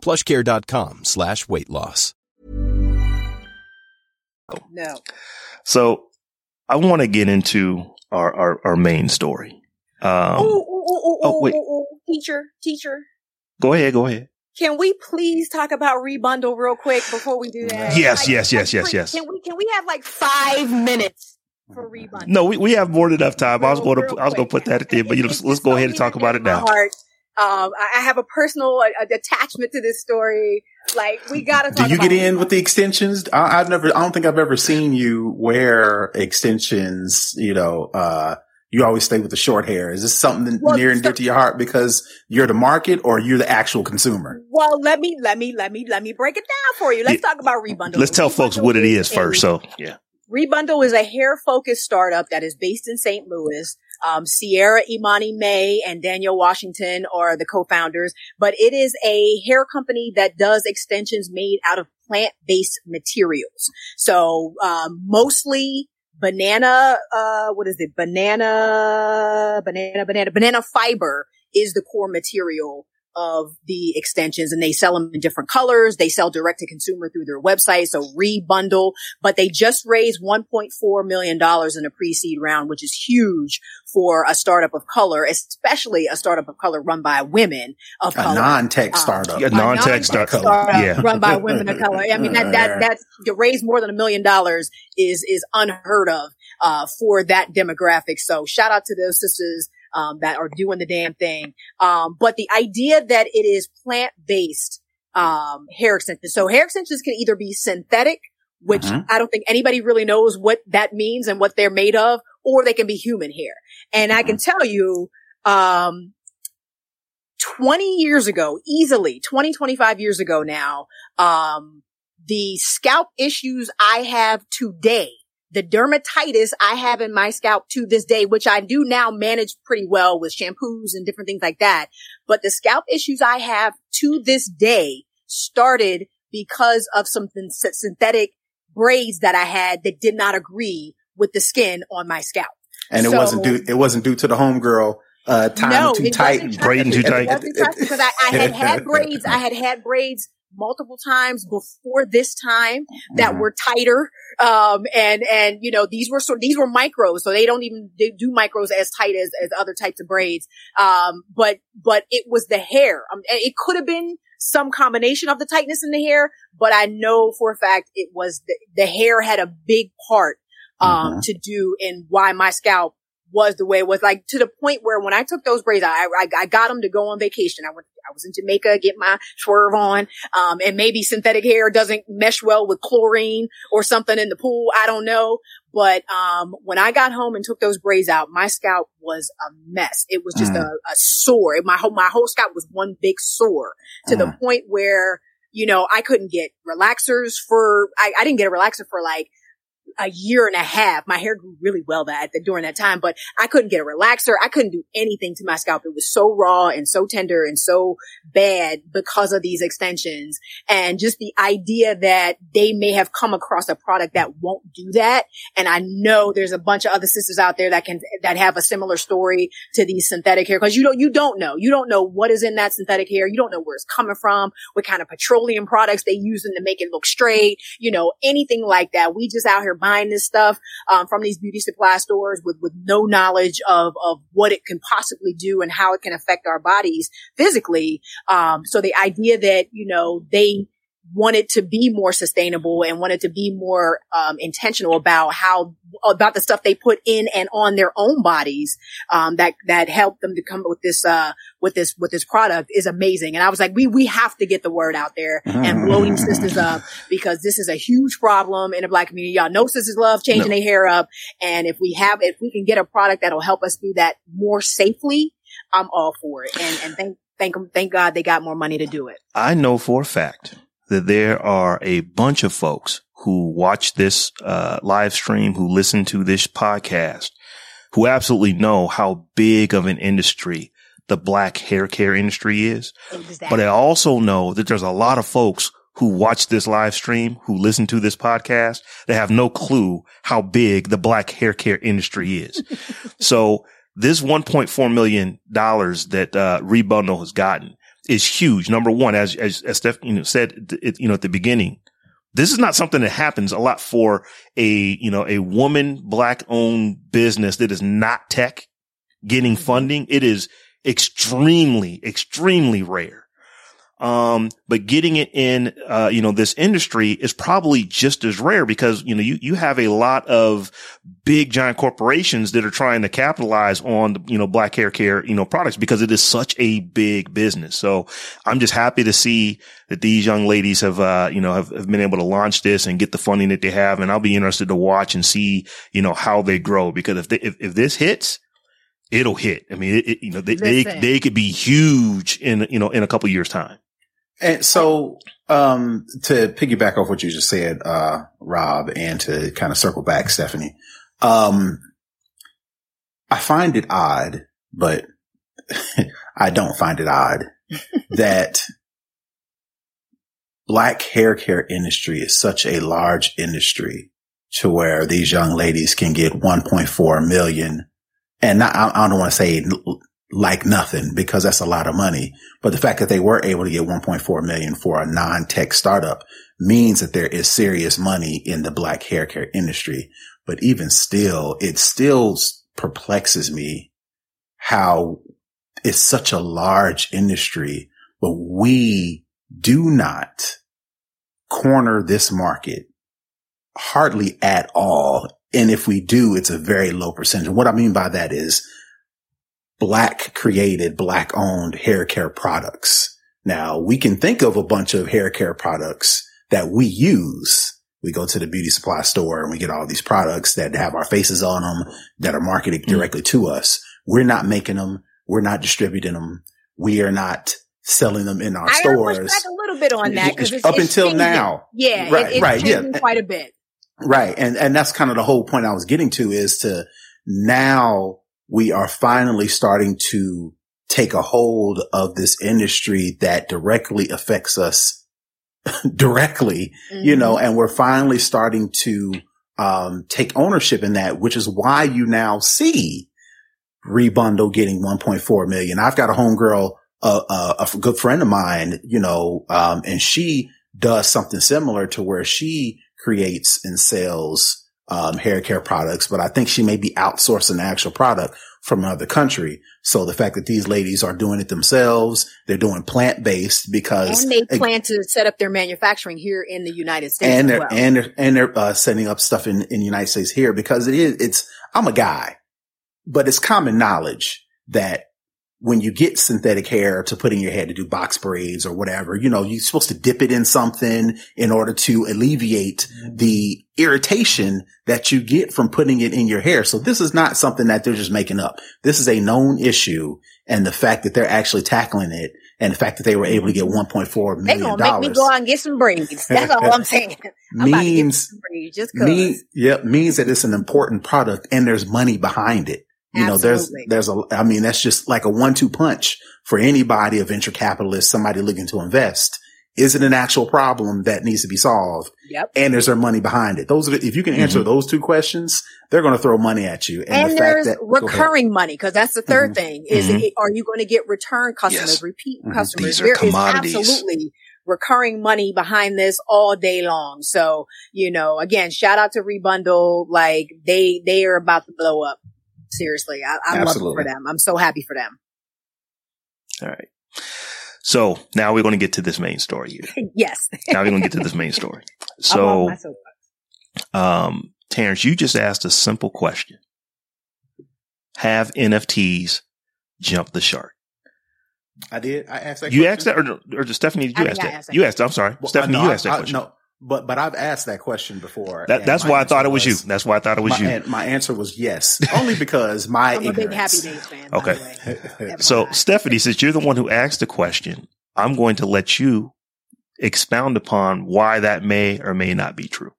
plushcare.com slash weight loss. No. So I want to get into our, our, our main story. Um, ooh, ooh, ooh, ooh, oh, wait. ooh, ooh, teacher, teacher. go ahead, go ahead. Can we please talk about rebundle real quick before we do that? Yes, yes, yes, yes, yes. Can we can we have like five minutes for rebundle? No, we, we have more than enough time. I was going to I was going to put that at the end, but you know, let's, let's go ahead and talk about it now. heart. Um, I I have a personal uh, attachment to this story. Like we gotta. Do you about get in with the extensions? I, I've never, I don't think I've ever seen you wear extensions. You know, uh, you always stay with the short hair. Is this something Well, near and dear to your heart because you're the market or you're the actual consumer? Well, let me let me let me let me break it down for you. Let's Yeah. talk about rebundle. Let's tell folks what it is first. So yeah. Rebundle is a hair focused startup that is based in St. Louis. Um, Ciara Imani May and Daniel Washington are the co-founders, but it is a hair company that does extensions made out of plant-based materials. So, um, mostly banana, uh, what is it? Banana, banana, banana, banana fiber is the core material of the extensions and they sell them in different colors. They sell direct to consumer through their website. So rebundle, but they just raised $1.4 million in a pre-seed round, which is huge for a startup of color, especially a startup of color run by women of A color. non-tech Um, startup. Yeah, a non-tech non-tech start- startup yeah. run by women of color. I mean, that, that, that's to raise more than a million dollars is, is unheard of, uh, for that demographic. So shout out to those sisters, um, that are doing the damn thing. Um, but the idea that it is plant-based, um, hair extensions. So hair extensions can either be synthetic, which Mhm. I don't think anybody really knows what that means and what they're made of, or they can be human hair. And I can tell you, um, 20 years ago, easily 20, 25 years ago now, um, the scalp issues I have today the dermatitis I have in my scalp to this day, which I do now manage pretty well with shampoos and different things like that. But the scalp issues I have to this day started because of something synthetic braids that I had that did not agree with the skin on my scalp. And it So- wasn't due, it wasn't due to the homegirl, uh, tying no, too it tight. wasn't braiding too tight. wasn't tight because I, I had had braids. I had had braids multiple times before this time that Mhm. were tighter. Um, and, and, you know, these were sort, these were micros. So they don't even they do micros as tight as, as other types of braids. Um, but, but it was the hair. Um, it could have been some combination of the tightness in the hair, but I know for a fact it was the, the hair had a big part, um, to do in why my scalp was the way it was like to the point where when I took those braids, I, I, I got them to go on vacation. I went, I was in Jamaica, get my swerve on. Um, and maybe synthetic hair doesn't mesh well with chlorine or something in the pool. I don't know. But, um, when I got home and took those braids out, my scalp was a mess. It was just Mm. a, a sore. My whole, my whole scalp was one big sore to the point where, you know, I couldn't get relaxers for, I, I didn't get a relaxer for like, a year and a half. My hair grew really well that during that time, but I couldn't get a relaxer. I couldn't do anything to my scalp. It was so raw and so tender and so bad because of these extensions. And just the idea that they may have come across a product that won't do that. And I know there's a bunch of other sisters out there that can, that have a similar story to these synthetic hair. Cause you don't, you don't know. You don't know what is in that synthetic hair. You don't know where it's coming from, what kind of petroleum products they using to make it look straight, you know, anything like that. We just out here buying this stuff, um, from these beauty supply stores with, with no knowledge of, of what it can possibly do and how it can affect our bodies physically. Um, so the idea that, you know, they, wanted to be more sustainable and wanted to be more um, intentional about how about the stuff they put in and on their own bodies um, that that helped them to come up with this uh, with this with this product is amazing. And I was like, we we have to get the word out there and blow these sisters up because this is a huge problem in the black community. Y'all know sisters love changing No. their hair up, and if we have if we can get a product that'll help us do that more safely, I'm all for it. And and thank thank thank God they got more money to do it. I know for a fact that there are a bunch of folks who watch this uh, live stream, who listen to this podcast, who absolutely know how big of an industry the black hair care industry is. But I also know that there's a lot of folks who watch this live stream, who listen to this podcast, that have no clue how big the black hair care industry is. so this $1.4 million that, uh, Rebundle has gotten is huge. Number one, as, as, as Steph, you know, said, it, you know, at the beginning, this is not something that happens a lot for a, you know, a woman black owned business that is not tech getting mm-hmm. funding. It is extremely, extremely rare. Um, but getting it in, uh, you know, this industry is probably just as rare because, you know, you, you have a lot of big giant corporations that are trying to capitalize on, the, you know, black hair care, you know, products because it is such a big business. So I'm just happy to see that these young ladies have, uh, you know, have, have been able to launch this and get the funding that they have. And I'll be interested to watch and see, you know, how they grow because if they, if, if this hits, it'll hit. I mean, it, it, you know, they, they, they could be huge in, you know, in a couple years time. And so, um, to piggyback off what you just said, uh, Rob, and to kind of circle back, Stephanie, um, I find it odd, but I don't find it odd that black hair care industry is such a large industry to where these young ladies can get 1.4 million. And not, I, I don't want to say like nothing because that's a lot of money. But the fact that they were able to get 1.4 million for a non-tech startup means that there is serious money in the black hair care industry. But even still, it still perplexes me how it's such a large industry, but we do not corner this market hardly at all. And if we do, it's a very low percentage. What I mean by that is black created, black owned hair care products. Now we can think of a bunch of hair care products that we use. We go to the beauty supply store and we get all these products that have our faces on them that are marketed mm. directly to us. We're not making them. We're not distributing them. We are not selling them in our I push stores. back a little bit on that because it's, Up it's until changing. now. Yeah, Right, it, it's right, yeah. quite a bit. Right. And, and that's kind of the whole point I was getting to is to now we are finally starting to take a hold of this industry that directly affects us directly, mm-hmm. you know, mm-hmm. and we're finally starting to, um, take ownership in that, which is why you now see Rebundle getting 1.4 million. I've got a homegirl, uh, uh, a good friend of mine, you know, um, and she does something similar to where she creates and sells um, hair care products, but I think she may be outsourcing the actual product from another country. So the fact that these ladies are doing it themselves, they're doing plant based because and they plan to set up their manufacturing here in the United States, and they're well. and they're and they're uh, setting up stuff in in the United States here because it is it's I'm a guy, but it's common knowledge that when you get synthetic hair to put in your head to do box braids or whatever, you know, you're supposed to dip it in something in order to alleviate mm-hmm. the irritation that you get from putting it in your hair. So this is not something that they're just making up. This is a known issue. And the fact that they're actually tackling it and the fact that they were able to get $1.4 million. They're going to make me go out and get some braids. That's all I'm saying. I'm means, just mean, yeah, means that it's an important product and there's money behind it. You Absolutely. know, there's, there's a, I mean, that's just like a one, two punch for anybody, a venture capitalist, somebody looking to invest. Is it an actual problem that needs to be solved? Yep. And is there money behind it? Those are, the, if you can answer mm-hmm. those two questions, they're going to throw money at you. And, and the there's that, recurring money because that's the 3rd mm-hmm. thing is mm-hmm. it, are you going to get return customers, yes. repeat mm-hmm. customers? There is absolutely recurring money behind this all day long. So, you know, again, shout out to Rebundle. Like they, they are about to blow up. Seriously, I, I love it for them. I'm so happy for them. All right. So now we're going to get to this main story here. yes. now we're going to get to this main story. So, um, Terrence, you just asked a simple question. Have NFTs jumped the shark? I did. I asked that. You question? asked that, or, or Stephanie? Did you ask that? that? You asked. I'm sorry, well, Stephanie. No, you asked that I, question. No, but but I've asked that question before. That, that's why I thought it was, was, you. That's why I thought it was my, you. my answer was yes, only because my I'm ignorance. a big Happy Days fan. Okay, so Stephanie, since you're the one who asked the question, I'm going to let you expound upon why that may or may not be true.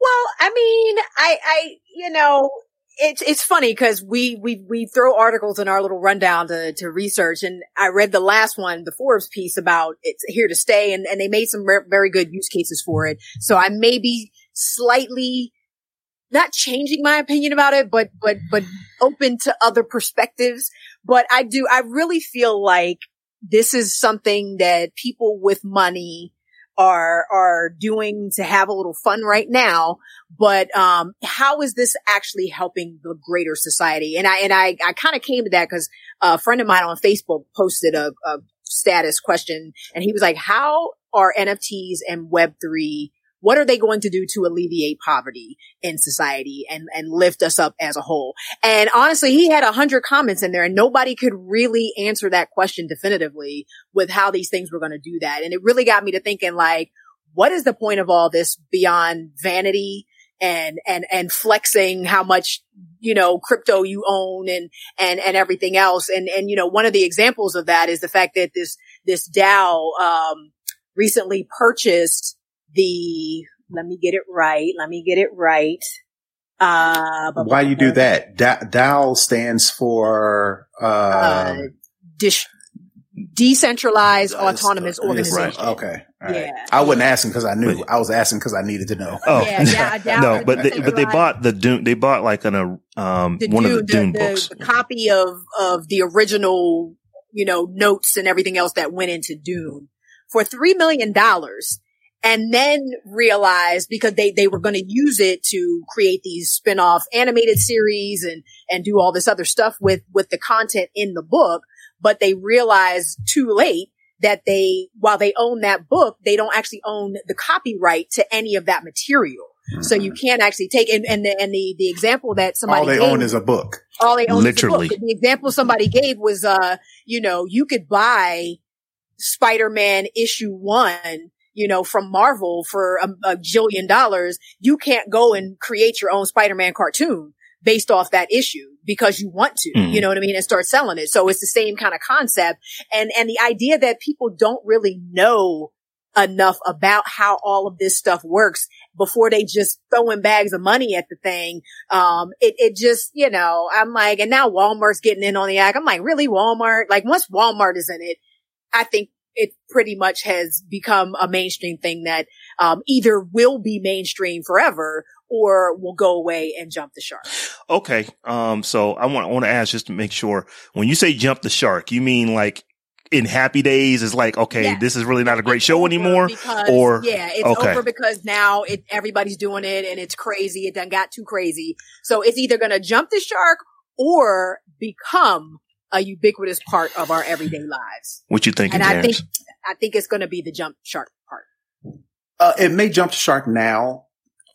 Well, I mean, I, I, you know, it's it's funny because we we we throw articles in our little rundown to to research, and I read the last one, the Forbes piece about it's here to stay, and and they made some re- very good use cases for it. So I may be slightly not changing my opinion about it, but but but open to other perspectives. But I do, I really feel like this is something that people with money are are doing to have a little fun right now but um how is this actually helping the greater society? And i and i i kind of came to that because a friend of mine on facebook posted a, a status question and he was like how are nfts and web3 what are they going to do to alleviate poverty in society and, and lift us up as a whole? And honestly, he had a hundred comments in there and nobody could really answer that question definitively with how these things were going to do that. And it really got me to thinking like, what is the point of all this beyond vanity and, and, and flexing how much, you know, crypto you own and, and, and everything else. And, and, you know, one of the examples of that is the fact that this, this DAO, um, recently purchased the, let me get it right. Let me get it right. Uh, why you do that? DAO stands for, uh, uh dish, decentralized autonomous organization. Right. Okay. Yeah. I wasn't asking because I knew. I was asking because I needed to know. Oh, yeah, yeah. no, but they, but they bought the Dune. They bought like an uh, um the one Dune, of the Dune the, books, the, the copy of of the original, you know, notes and everything else that went into Dune for three million dollars and then realized because they, they were going to use it to create these spin-off animated series and, and do all this other stuff with, with the content in the book. But they realized too late that they, while they own that book, they don't actually own the copyright to any of that material. Mm-hmm. So you can't actually take and and the and the, the example that somebody all they gave, own is a book. All they own literally. is a book. The example somebody gave was uh you know you could buy Spider-Man issue one you know, from Marvel for a, a jillion dollars, you can't go and create your own Spider-Man cartoon based off that issue because you want to, mm. you know what I mean? And start selling it. So it's the same kind of concept. And, and the idea that people don't really know enough about how all of this stuff works before they just throwing bags of money at the thing. Um, it, it just, you know, I'm like, and now Walmart's getting in on the act. I'm like, really Walmart? Like once Walmart is in it, I think it pretty much has become a mainstream thing that, um, either will be mainstream forever or will go away and jump the shark. Okay. Um, so I want, I want to ask just to make sure when you say jump the shark, you mean like in happy days is like, okay, yeah. this is really not a great it's show anymore because, or yeah, it's okay. over because now it, everybody's doing it and it's crazy. It done got too crazy. So it's either going to jump the shark or become a ubiquitous part of our everyday lives. What you think? And I think, I think it's going to be the jump shark part. Uh, it may jump the shark now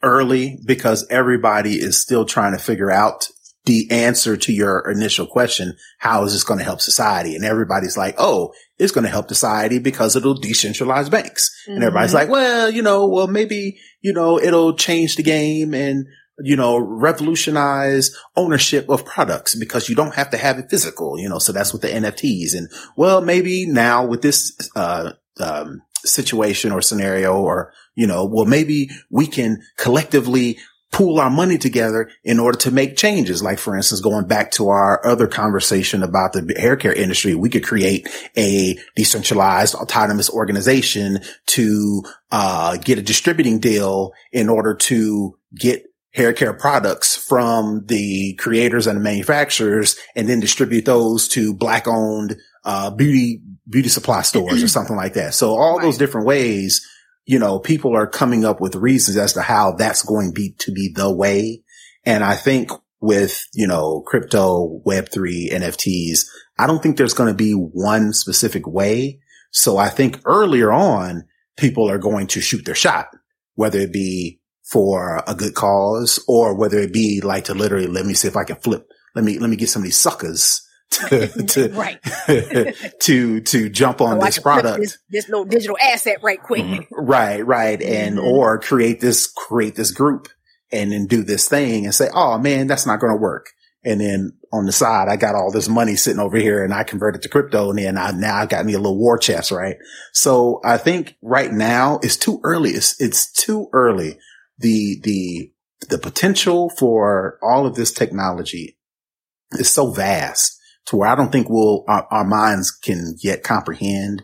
early because everybody is still trying to figure out the answer to your initial question, how is this going to help society? And everybody's like, oh, it's going to help society because it'll decentralize banks. Mm-hmm. And everybody's like, well, you know, well, maybe, you know, it'll change the game and, you know, revolutionize ownership of products because you don't have to have it physical, you know, so that's with the NFTs. And well, maybe now with this, uh, um, situation or scenario or, you know, well, maybe we can collectively pool our money together in order to make changes. Like, for instance, going back to our other conversation about the hair care industry, we could create a decentralized autonomous organization to, uh, get a distributing deal in order to get hair care products from the creators and the manufacturers and then distribute those to black owned, uh, beauty, beauty supply stores or something like that. So all right. those different ways you know, people are coming up with reasons as to how that's going to be, to be the way. And I think with, you know, crypto, web3, NFTs, I don't think there's going to be one specific way. So I think earlier on, people are going to shoot their shot, whether it be for a good cause or whether it be like to literally let me see if I can flip. Let me, let me get some of these suckers to to right. to to jump on so this product this, this, little digital asset right quick mm-hmm. right right and mm-hmm. or create this create this group and then do this thing and say oh man that's not going to work and then on the side I got all this money sitting over here and I converted to crypto and then I now I got me a little war chest right so I think right now it's too early it's it's too early the the the potential for all of this technology is so vast to where I don't think we'll, our, our minds can yet comprehend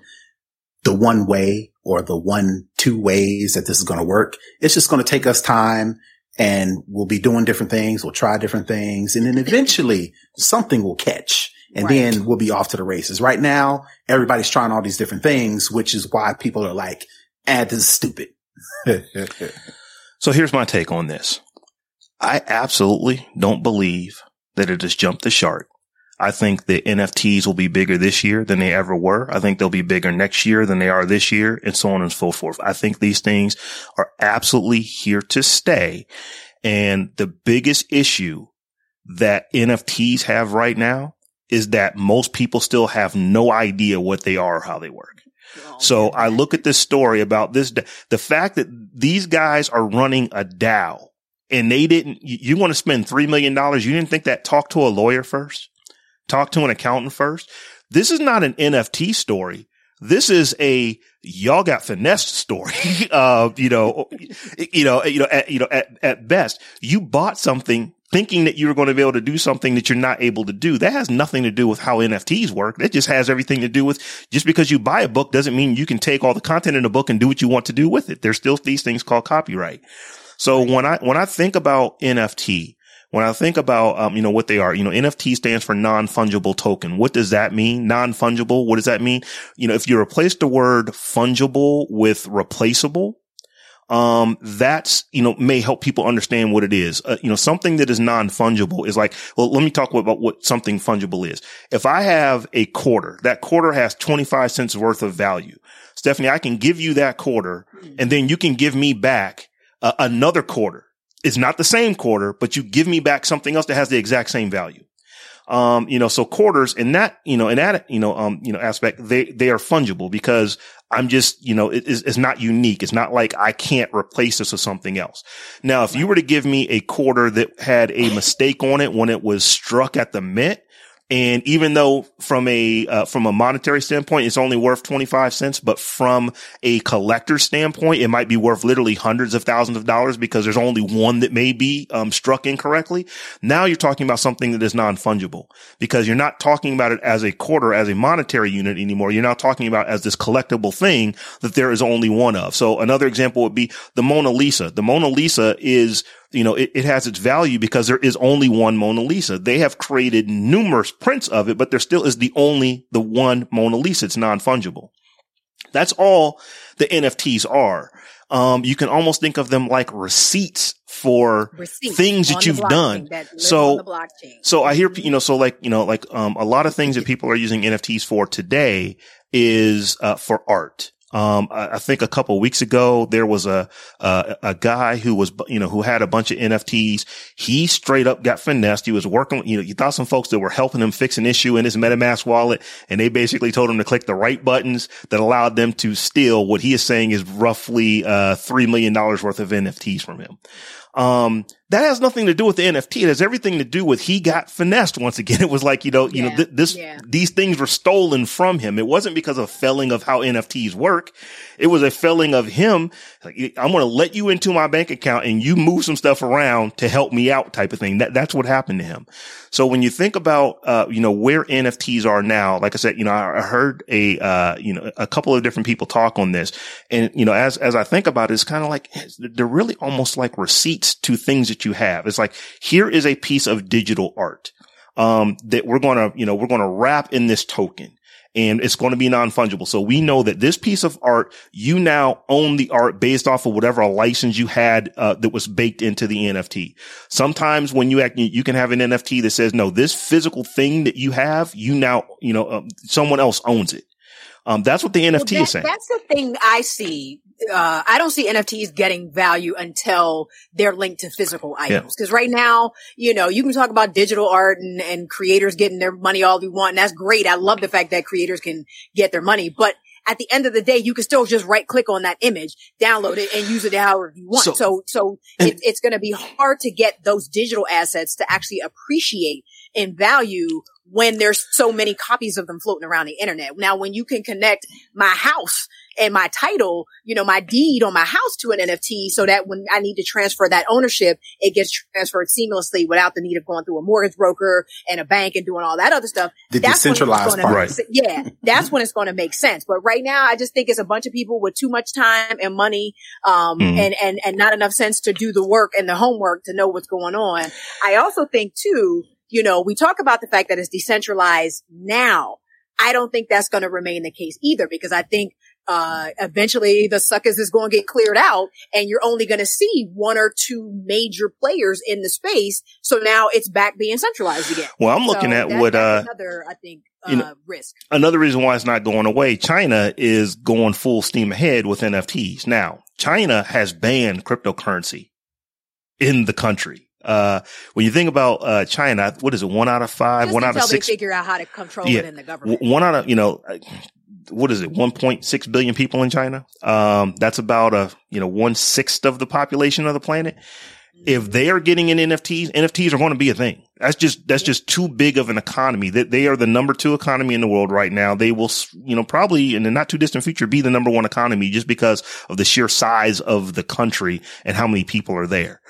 the one way or the one, two ways that this is going to work. It's just going to take us time and we'll be doing different things. We'll try different things and then eventually something will catch and right. then we'll be off to the races. Right now, everybody's trying all these different things, which is why people are like, ah, this is stupid. so here's my take on this. I absolutely don't believe that it has jumped the shark I think the NFTs will be bigger this year than they ever were. I think they'll be bigger next year than they are this year and so on and so forth. I think these things are absolutely here to stay. And the biggest issue that NFTs have right now is that most people still have no idea what they are or how they work. So I look at this story about this, the fact that these guys are running a DAO and they didn't, you want to spend $3 million. You didn't think that talk to a lawyer first? talk to an accountant first. This is not an NFT story. This is a y'all got finessed story. uh, you know, you know, you know, at, you know, at, at best, you bought something thinking that you were going to be able to do something that you're not able to do. That has nothing to do with how NFTs work. That just has everything to do with just because you buy a book doesn't mean you can take all the content in the book and do what you want to do with it. There's still these things called copyright. So when I, when I think about NFT, when I think about, um, you know, what they are, you know, NFT stands for non-fungible token. What does that mean? Non-fungible. What does that mean? You know, if you replace the word fungible with replaceable, um, that's, you know, may help people understand what it is. Uh, you know, something that is non-fungible is like, well, let me talk about what something fungible is. If I have a quarter, that quarter has 25 cents worth of value. Stephanie, I can give you that quarter and then you can give me back uh, another quarter it's not the same quarter, but you give me back something else that has the exact same value. Um, you know, so quarters in that, you know, in that, you know, um, you know, aspect, they, they are fungible because I'm just, you know, it, it's, it's, not unique. It's not like I can't replace this with something else. Now, if you were to give me a quarter that had a mistake on it when it was struck at the mint, And even though from a, uh, from a monetary standpoint, it's only worth 25 cents, but from a collector standpoint, it might be worth literally hundreds of thousands of dollars because there's only one that may be, um, struck incorrectly. Now you're talking about something that is non-fungible because you're not talking about it as a quarter, as a monetary unit anymore. You're now talking about as this collectible thing that there is only one of. So another example would be the Mona Lisa. The Mona Lisa is you know, it, it has its value because there is only one Mona Lisa. They have created numerous prints of it, but there still is the only, the one Mona Lisa. It's non-fungible. That's all the NFTs are. Um, you can almost think of them like receipts for Receipts things that you've done. that So, on the blockchain. so I hear, you know, so like, you know, like, um, a lot of things that people are using NFTs for today is, uh, for art. Um, I, I think a couple weeks ago there was a, a a guy who was you know who had a bunch of NFTs. He straight up got finessed. He was working. You know, you thought some folks that were helping him fix an issue in his MetaMask wallet, and they basically told him to click the right buttons that allowed them to steal what he is saying is roughly uh three million dollars worth of NFTs from him. Um, that has nothing to do with the NFT. It has everything to do with he got finessed once again. It was like, you know, you know, th- this, yeah. these things were stolen from him. It wasn't because of failing of how NFTs work. It was a failing of him. Like, I'm going to let you into my bank account and you move some stuff around to help me out type of thing. That, that's what happened to him. So when you think about, uh, you know, where NFTs are now, like I said, you know, I I heard a, uh, you know, a couple of different people talk on this. And, you know, as, as I think about it, it's kind of like, they're really almost like receipts to things that you have. It's like, here is a piece of digital art, um, that we're going to, you know, we're going to wrap in this token and it's going to be non-fungible. So we know that this piece of art, you now own the art based off of whatever license you had, uh, that was baked into the NFT. Sometimes when you act, you can have an NFT that says, no, this physical thing that you have, you now, you know, um, someone else owns it. Um, that's what the NFT Well, that- is saying. That's the thing I see. Uh, I don't see NFTs getting value until they're linked to physical items. Cause right now, you know, you can talk about digital art and, and creators getting their money all they want. And that's great. I love the fact that creators can get their money, but at the end of the day, you can still just right click on that image, download it and use it however you want. So- So, so, it, it's going to be hard to get those digital assets to actually appreciate in value when there's so many copies of them floating around the internet. Now, when you can connect my house and my title, you know, my deed on my house to an NFT so that when I need to transfer that ownership, it gets transferred seamlessly without the need of going through a mortgage broker and a bank and doing all that other stuff. The That's decentralized gonna part. Right. Yeah, that's when it's going to make sense. But right now, I just think it's a bunch of people with too much time and money, um, Mhm. and, and, and not enough sense to do the work and the homework to know what's going on. I also think too, you know, we talk about the fact that it's decentralized now. I don't think that's going to remain the case either because I think uh, eventually the suckers is going to get cleared out and you're only going to see one or two major players in the space. So now it's back being centralized again. Well, I'm looking So at that- what, uh, another, I think, uh, you know, risk. another reason why it's not going away, China is going full steam ahead with NFTs. Now, China has banned cryptocurrency in the country. Uh, when you think about, uh, China, what is it? One out of five, Just one out of six. figure out how to control Yeah. it in the government. One out of, you know, uh, what is it? 1.6 billion people in China. Um, that's about a, you know, one sixth of the population of the planet. If they are getting in NFTs, NFTs are going to be a thing. That's just, that's just too big of an economy that they are the number two economy in the world right now. They will, you know, probably in the not too distant future be the number one economy just because of the sheer size of the country and how many people are there.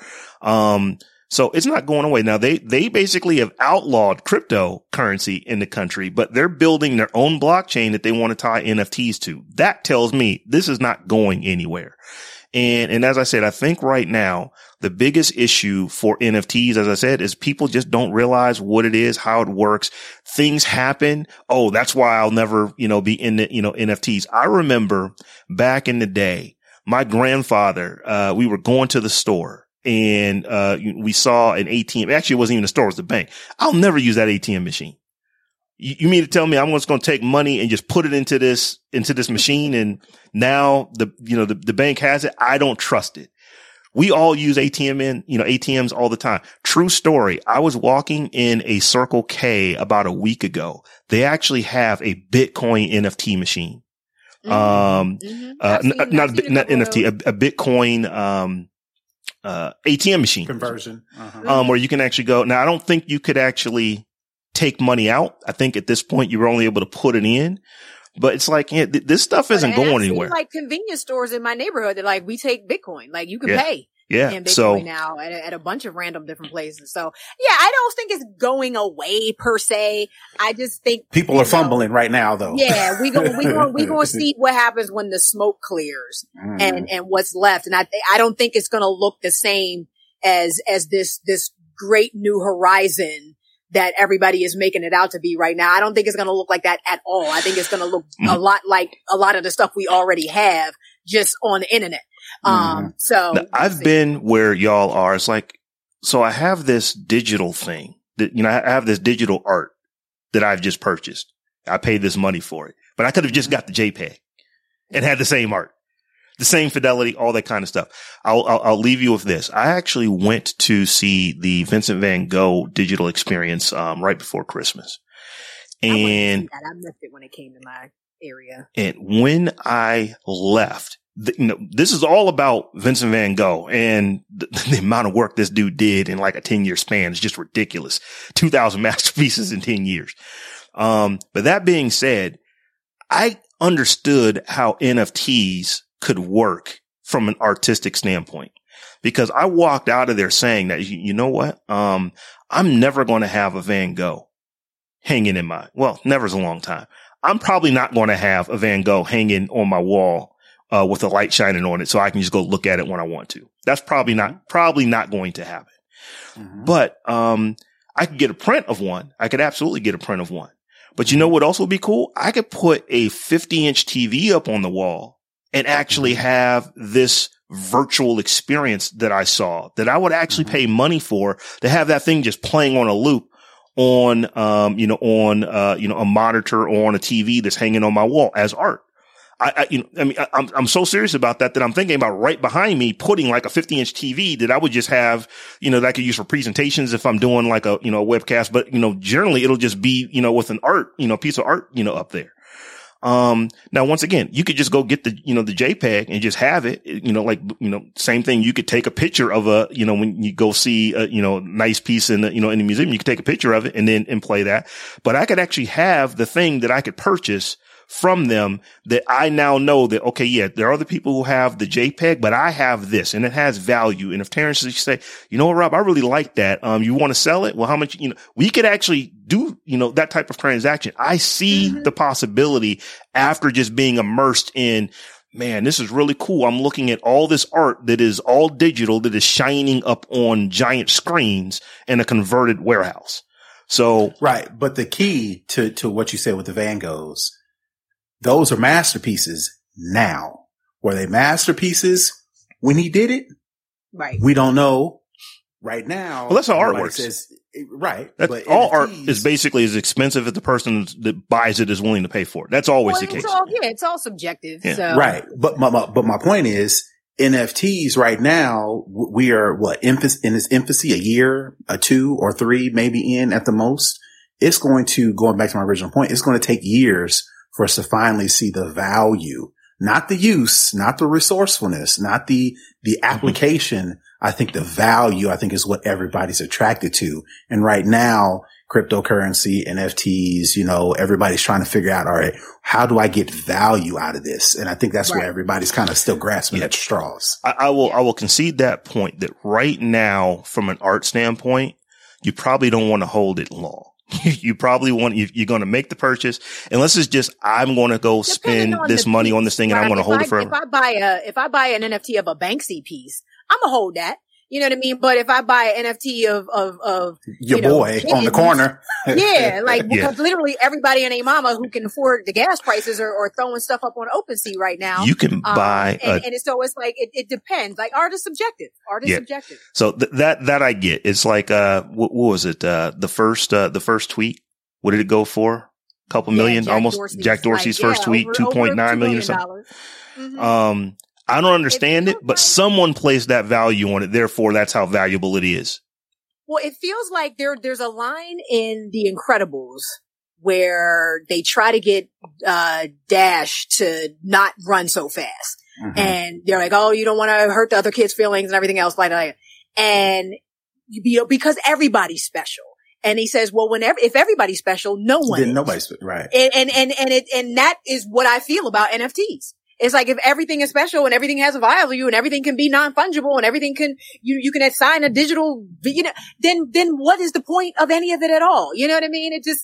Um, so it's not going away. Now they, they basically have outlawed cryptocurrency in the country, but they're building their own blockchain that they want to tie NFTs to. That tells me this is not going anywhere. And, and as I said, I think right now, the biggest issue for NFTs, as I said, is people just don't realize what it is, how it works. Things happen. Oh, that's why I'll never, you know, be in the, you know, NFTs. I remember back in the day, my grandfather, uh, we were going to the store and, uh, we saw an ATM. Actually, it wasn't even a store. It was the bank. I'll never use that ATM machine. You, you mean to tell me I'm just going to take money and just put it into this, into this machine and now the, you know, the, the bank has it. I don't trust it. We all use ATM in, you know, ATMs all the time. True story. I was walking in a Circle K about a week ago. They actually have a Bitcoin NFT machine. Um, Mhm. uh, n- not, I've a, seen bit- not NFT, a, a Bitcoin, um, uh, ATM machine Conversion. Uh-huh. um, where you can actually go. Now, I don't think you could actually take money out. I think at this point you were only able to put it in. But it's like yeah, th- this stuff isn't going anywhere. Like convenience stores in my neighborhood, they're like, we take Bitcoin. Like you can Yeah. pay yeah. in Bitcoin So now at, a- at a bunch of random different places. So yeah, I don't think it's going away per se. I just think People are know, fumbling right now, though. Yeah, we go we go we going to see what happens when the smoke clears Mm. and and what's left. And I I don't think it's going to look the same as as this this great new horizon that everybody is making it out to be right now. I don't think it's going to look like that at all. I think it's going to look a Mhm. lot like a lot of the stuff we already have just on the internet. Um, so Now, I've been where y'all are. It's like, so I have this digital thing that, you know, I have this digital art that I've just purchased. I paid this money for it, but I could have just got the JPEG and had the same art, the same fidelity, all that kind of stuff. I'll, I'll, I'll leave you with this. I actually went to see the Vincent van Gogh digital experience, um, right before Christmas. I see And that. I missed it when it came to my area. and when I left, th- you know, this is all about Vincent van Gogh and the, the amount of work this dude did in like a 10 year span is just ridiculous. 2000 masterpieces in 10 years. Um, but that being said, I understood how NFTs could work from an artistic standpoint because I walked out of there saying that, you, you know what? Um, I'm never going to have a Van Gogh hanging in my, well, never's a long time. I'm probably not going to have a Van Gogh hanging on my wall, uh, with a light shining on it so I can just go look at it when I want to. That's probably not, probably not going to happen. Mhm. But, um, I could get a print of one. I could absolutely get a print of one. But you know what also would be cool? I could put a 50 inch TV up on the wall and actually have this virtual experience that I saw that I would actually pay money for to have that thing just playing on a loop on, um, you know, on, uh, you know, a monitor or on a TV that's hanging on my wall as art. I, I you know, I mean, I, I'm, I'm so serious about that that I'm thinking about right behind me putting like a 50 inch TV that I would just have, you know, that I could use for presentations if I'm doing like a, you know, a webcast, but, you know, generally it'll just be, you know, with an art, you know, piece of art, you know, up there. Um, now once again, you could just go get the, you know, the JPEG and just have it, you know, like, you know, same thing. You could take a picture of a, you know, when you go see a, you know, nice piece in the, you know, in the museum, you could take a picture of it and then, and play that. But I could actually have the thing that I could purchase from them that I now know that, okay, yeah, there are other people who have the JPEG, but I have this and it has value. And if Terrence is say, you know what, Rob, I really like that. Um, you want to sell it? Well, how much, you know, we could actually do, you know, that type of transaction. I see the possibility after just being immersed in, man, this is really cool. I'm looking at all this art that is all digital that is shining up on giant screens in a converted warehouse. So Right. But the key to, to what you said with the Van Goghs, those are masterpieces now. Were they masterpieces when he did it? Right. We don't know right now. Well, that's how art works. Says, eh, right. That's but all art is basically as expensive as the person that buys it is willing to pay for it. That's always Well, the case. all, yeah, it's all subjective. Yeah. So. Right. But my, my, but my point is NFTs right now, we are what in its infancy, a year, a two or three, maybe in at the most. It's going to, going back to my original point, it's going to take years for us to finally see the value, not the use, not the resourcefulness, not the, the mm-hmm. application. I think the value, I think is what everybody's attracted to. And right now, cryptocurrency, NFTs, you know, everybody's trying to figure out, all right, how do I get value out of this? And I think that's where everybody's kind of still grasping Yeah. at straws. I, I will, I will concede that point that right now, from an art standpoint, you probably don't want to hold it long. you probably want, you, you're going to make the purchase unless it's just, I'm going to go spend Depending on this money piece, on this thing and I'm going to hold I- it forever. If I buy a, if I buy an NFT of a Banksy piece, I'm gonna hold that. You know what I mean? But if I buy an NFT of, of, of, Your you know, boy on the corner. yeah, like, Yeah. because literally everybody and a mama who can afford the gas prices are, are throwing stuff up on OpenSea right now. you can Um, buy a and, and it's, so it's like, it, it depends. Like art is subjective. Art is Yeah. subjective. So th- that, that I get. It's like, uh, what, what was it? Uh, the first, uh, the first tweet. What did it go for? A couple Yeah, million, Jack almost Dorsey's Jack Dorsey's like, first yeah, tweet, over- two over nine 2 million or something. dollars. Mhm. Um, I don't understand it, feels but like- someone placed that value on it. Therefore, that's how valuable it is. Well, it feels like there there's a line in The Incredibles where they try to get uh Dash to not run so fast. Mhm. And they're like, "Oh, you don't want to hurt the other kids' feelings and everything else like that." And you know, because everybody's special. And he says, well, whenever, if everybody's special, no one. Then is. nobody's right. And, and, and, and it, and that is what I feel about NFTs. It's like if everything is special and everything has a value and everything can be non-fungible and everything can, you, you can assign a digital, you know, then, then what is the point of any of it at all? You know what I mean? It just,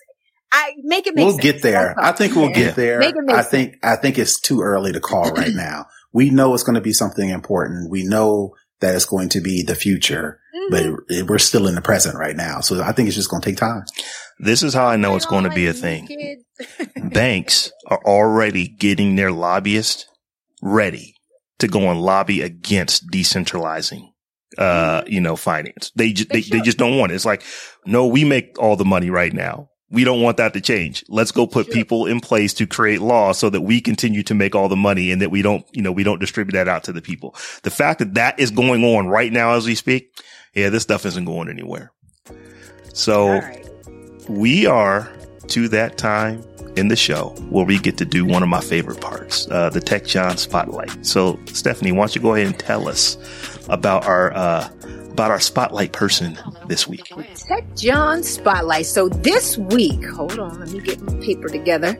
I make it make We'll sense. get there. I think we'll get there. Make it make I sense. think, I think it's too early to call right now. We know it's going to be something important. We know that it's going to be the future, Mhm. but it, we're still in the present right now. So I think it's just going to take time. This is how I know it's I going to be a thing. Banks are already getting their lobbyists ready to go and lobby against decentralizing, uh, you know, finance. They, ju- They they, they just don't want it. It's like, no, we make all the money right now. We don't want that to change. Let's go put people in place to create laws so that we continue to make all the money and that we don't, you know, we don't distribute that out to the people. The fact that that is going on right now as we speak, yeah, this stuff isn't going anywhere. So right. We are to that time in the show where we get to do one of my favorite parts, uh, the Tech Jawn Spotlight. So, Stephanie, why don't you go ahead and tell us about our uh, about our spotlight person this week? Tech Jawn Spotlight. So this week, hold on, let me get my paper together.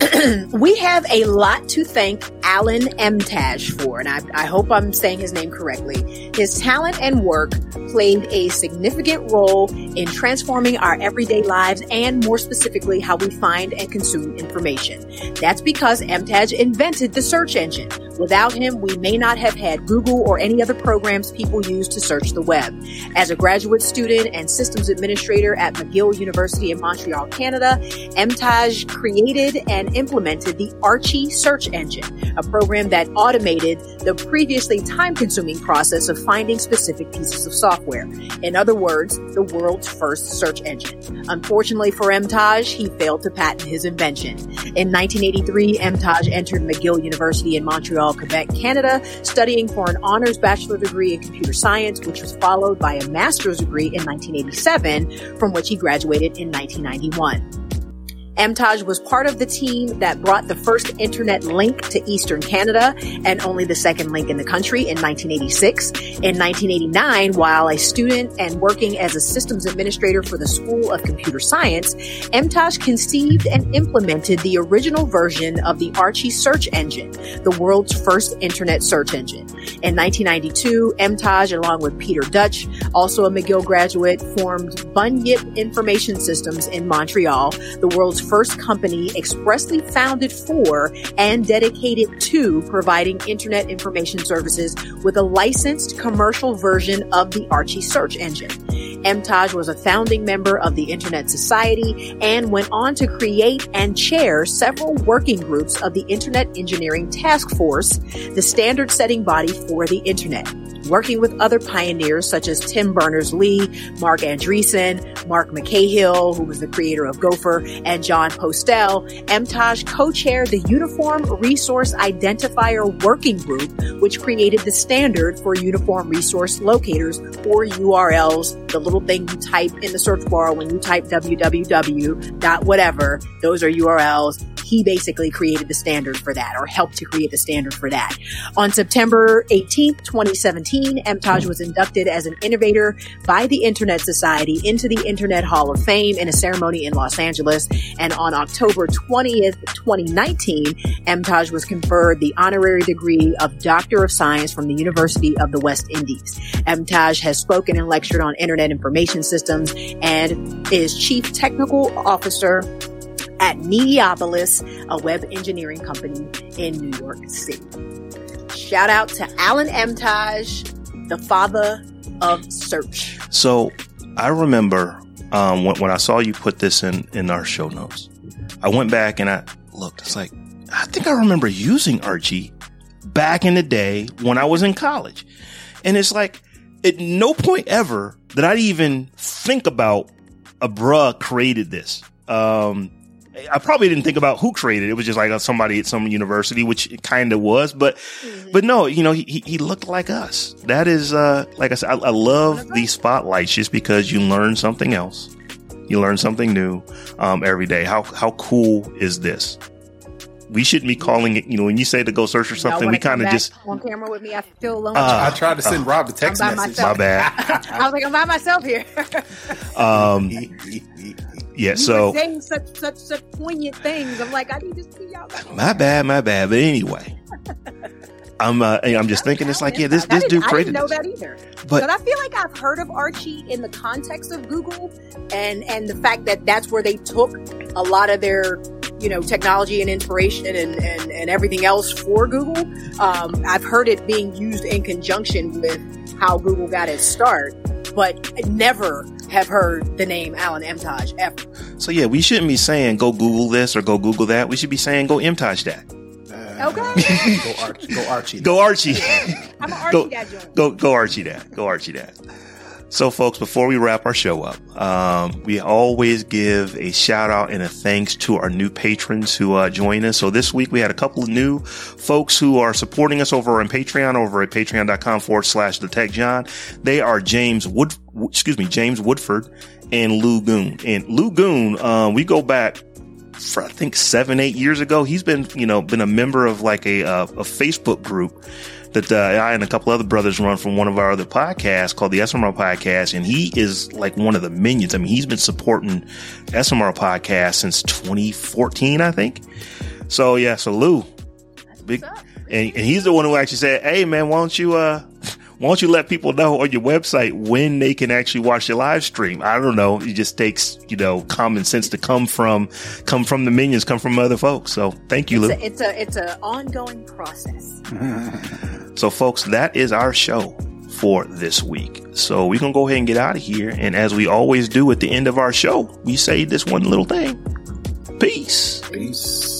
we have a lot to thank Alan Emtage for, and I, I hope I'm saying his name correctly. His talent and work played a significant role in transforming our everyday lives and more specifically how we find and consume information. That's because Emtage invented the search engine. Without him, we may not have had Google or any other programs people use to search the web. As a graduate student and systems administrator at McGill University in Montreal, Canada, Emtage created and implemented the Archie search engine, a program that automated the previously time consuming process of finding specific pieces of software. In other words, the world's first search engine. Unfortunately for Emtage, he failed to patent his invention. In 1983, Emtage entered McGill University in Montreal, Quebec, Canada, studying for an honors bachelor degree in computer science, which was followed by a master's degree in 1987, from which he graduated in 1991. Emtage was part of the team that brought the first internet link to Eastern Canada and only the second link in the country in 1986. In 1989, while a student and working as a systems administrator for the School of Computer Science, Emtage conceived and implemented the original version of the Archie search engine, the world's first internet search engine. In 1992, Emtage, along with Peter Deutsch, also a McGill graduate, formed Bunyip Information Systems in Montreal, the world's first company expressly founded for and dedicated to providing internet information services with a licensed commercial version of the Archie search engine. Emtage was a founding member of the Internet Society and went on to create and chair several working groups of the Internet Engineering Task Force, the standard setting body for the Internet. Working with other pioneers such as Tim Berners-Lee, Marc Andreessen, Mark McCahill, who was the creator of Gopher, and Jon Postel, Emtage co-chaired the Uniform Resource Identifier Working Group, which created the standard for Uniform Resource Locators, or URLs, the little thing you type in the search bar when you type www dot whatever. Those are URLs. He basically created the standard for that, or helped to create the standard for that. On September 18th, 2017, Emtage was inducted as an innovator by the Internet Society into the Internet Hall of Fame in a ceremony in Los Angeles. And on October 20th, 2019, Emtage was conferred the honorary degree of Doctor of Science from the University of the West Indies. Emtage has spoken and lectured on Internet information systems and is Chief Technical Officer at Mediapolis, a web engineering company in New York City. Shout out to Alan Emtage, the father of search. So I remember um, when, when I saw you put this in, in our show notes, I went back and I looked. It's like, I think I remember using Archie back in the day when I was in college. And it's like, at no point ever did I even think about a bruh created this. Um, I probably didn't think about who created it. It was just like somebody at some university, which it kind of was, but, but no, you know, he, he- he looked like us. That is, uh, like I said, I, I love these spotlights just because you learn something else. You learn something new, um, every day. How, how cool is this? We shouldn't be calling it. You know, when you say to go search for something, we kind of just on camera with me. I feel alone. Uh, I tried to send uh, Rob a text message. Myself. My bad. I was like, I'm by myself here. um, yeah. You so saying such such such poignant things. I'm like, I need to see y'all. My bad. My bad. But anyway. I'm uh, I'm just thinking it's like yeah this this dude created I didn't know that either but, but I feel like I've heard of Archie in the context of Google and and the fact that that's where they took a lot of their you know technology and inspiration and and, and everything else for Google um, I've heard it being used in conjunction with how Google got its start but I never have heard the name Alan Emtage ever so yeah we shouldn't be saying go Google this or go Google that we should be saying go Emtage that Okay. go, Archie. Go Archie. Go Archie. I'm an Archie go, dad joint. Go, go Archie dad. Go Archie dad. So folks, before we wrap our show up, um, we always give a shout out and a thanks to our new patrons who uh, join us. So this week we had a couple of new folks who are supporting us over on Patreon, over at patreon.com forward slash the tech Jawn. They are James Wood, excuse me, James Woodford and Lou Goon. And Lou Goon, uh, we go back for I think seven, eight years ago. He's been, you know, been a member of like a, uh, a Facebook group that uh, I and a couple other brothers run from one of our other podcasts called the SMR Podcast, and he is like one of the minions. I mean, he's been supporting SMR Podcast since 2014, I think. So yeah, so Lou, big, and, and he's the one who actually said, "Hey man, why don't you uh why don't you let people know on your website when they can actually watch your live stream? I don't know. It just takes, you know, common sense to come from, come from the minions, come from other folks. So thank you, it's Lou. A, it's a, it's an ongoing process. so folks, that is our show for this week. So we're going to go ahead and get out of here. And as we always do at the end of our show, we say this one little thing. Peace. Peace.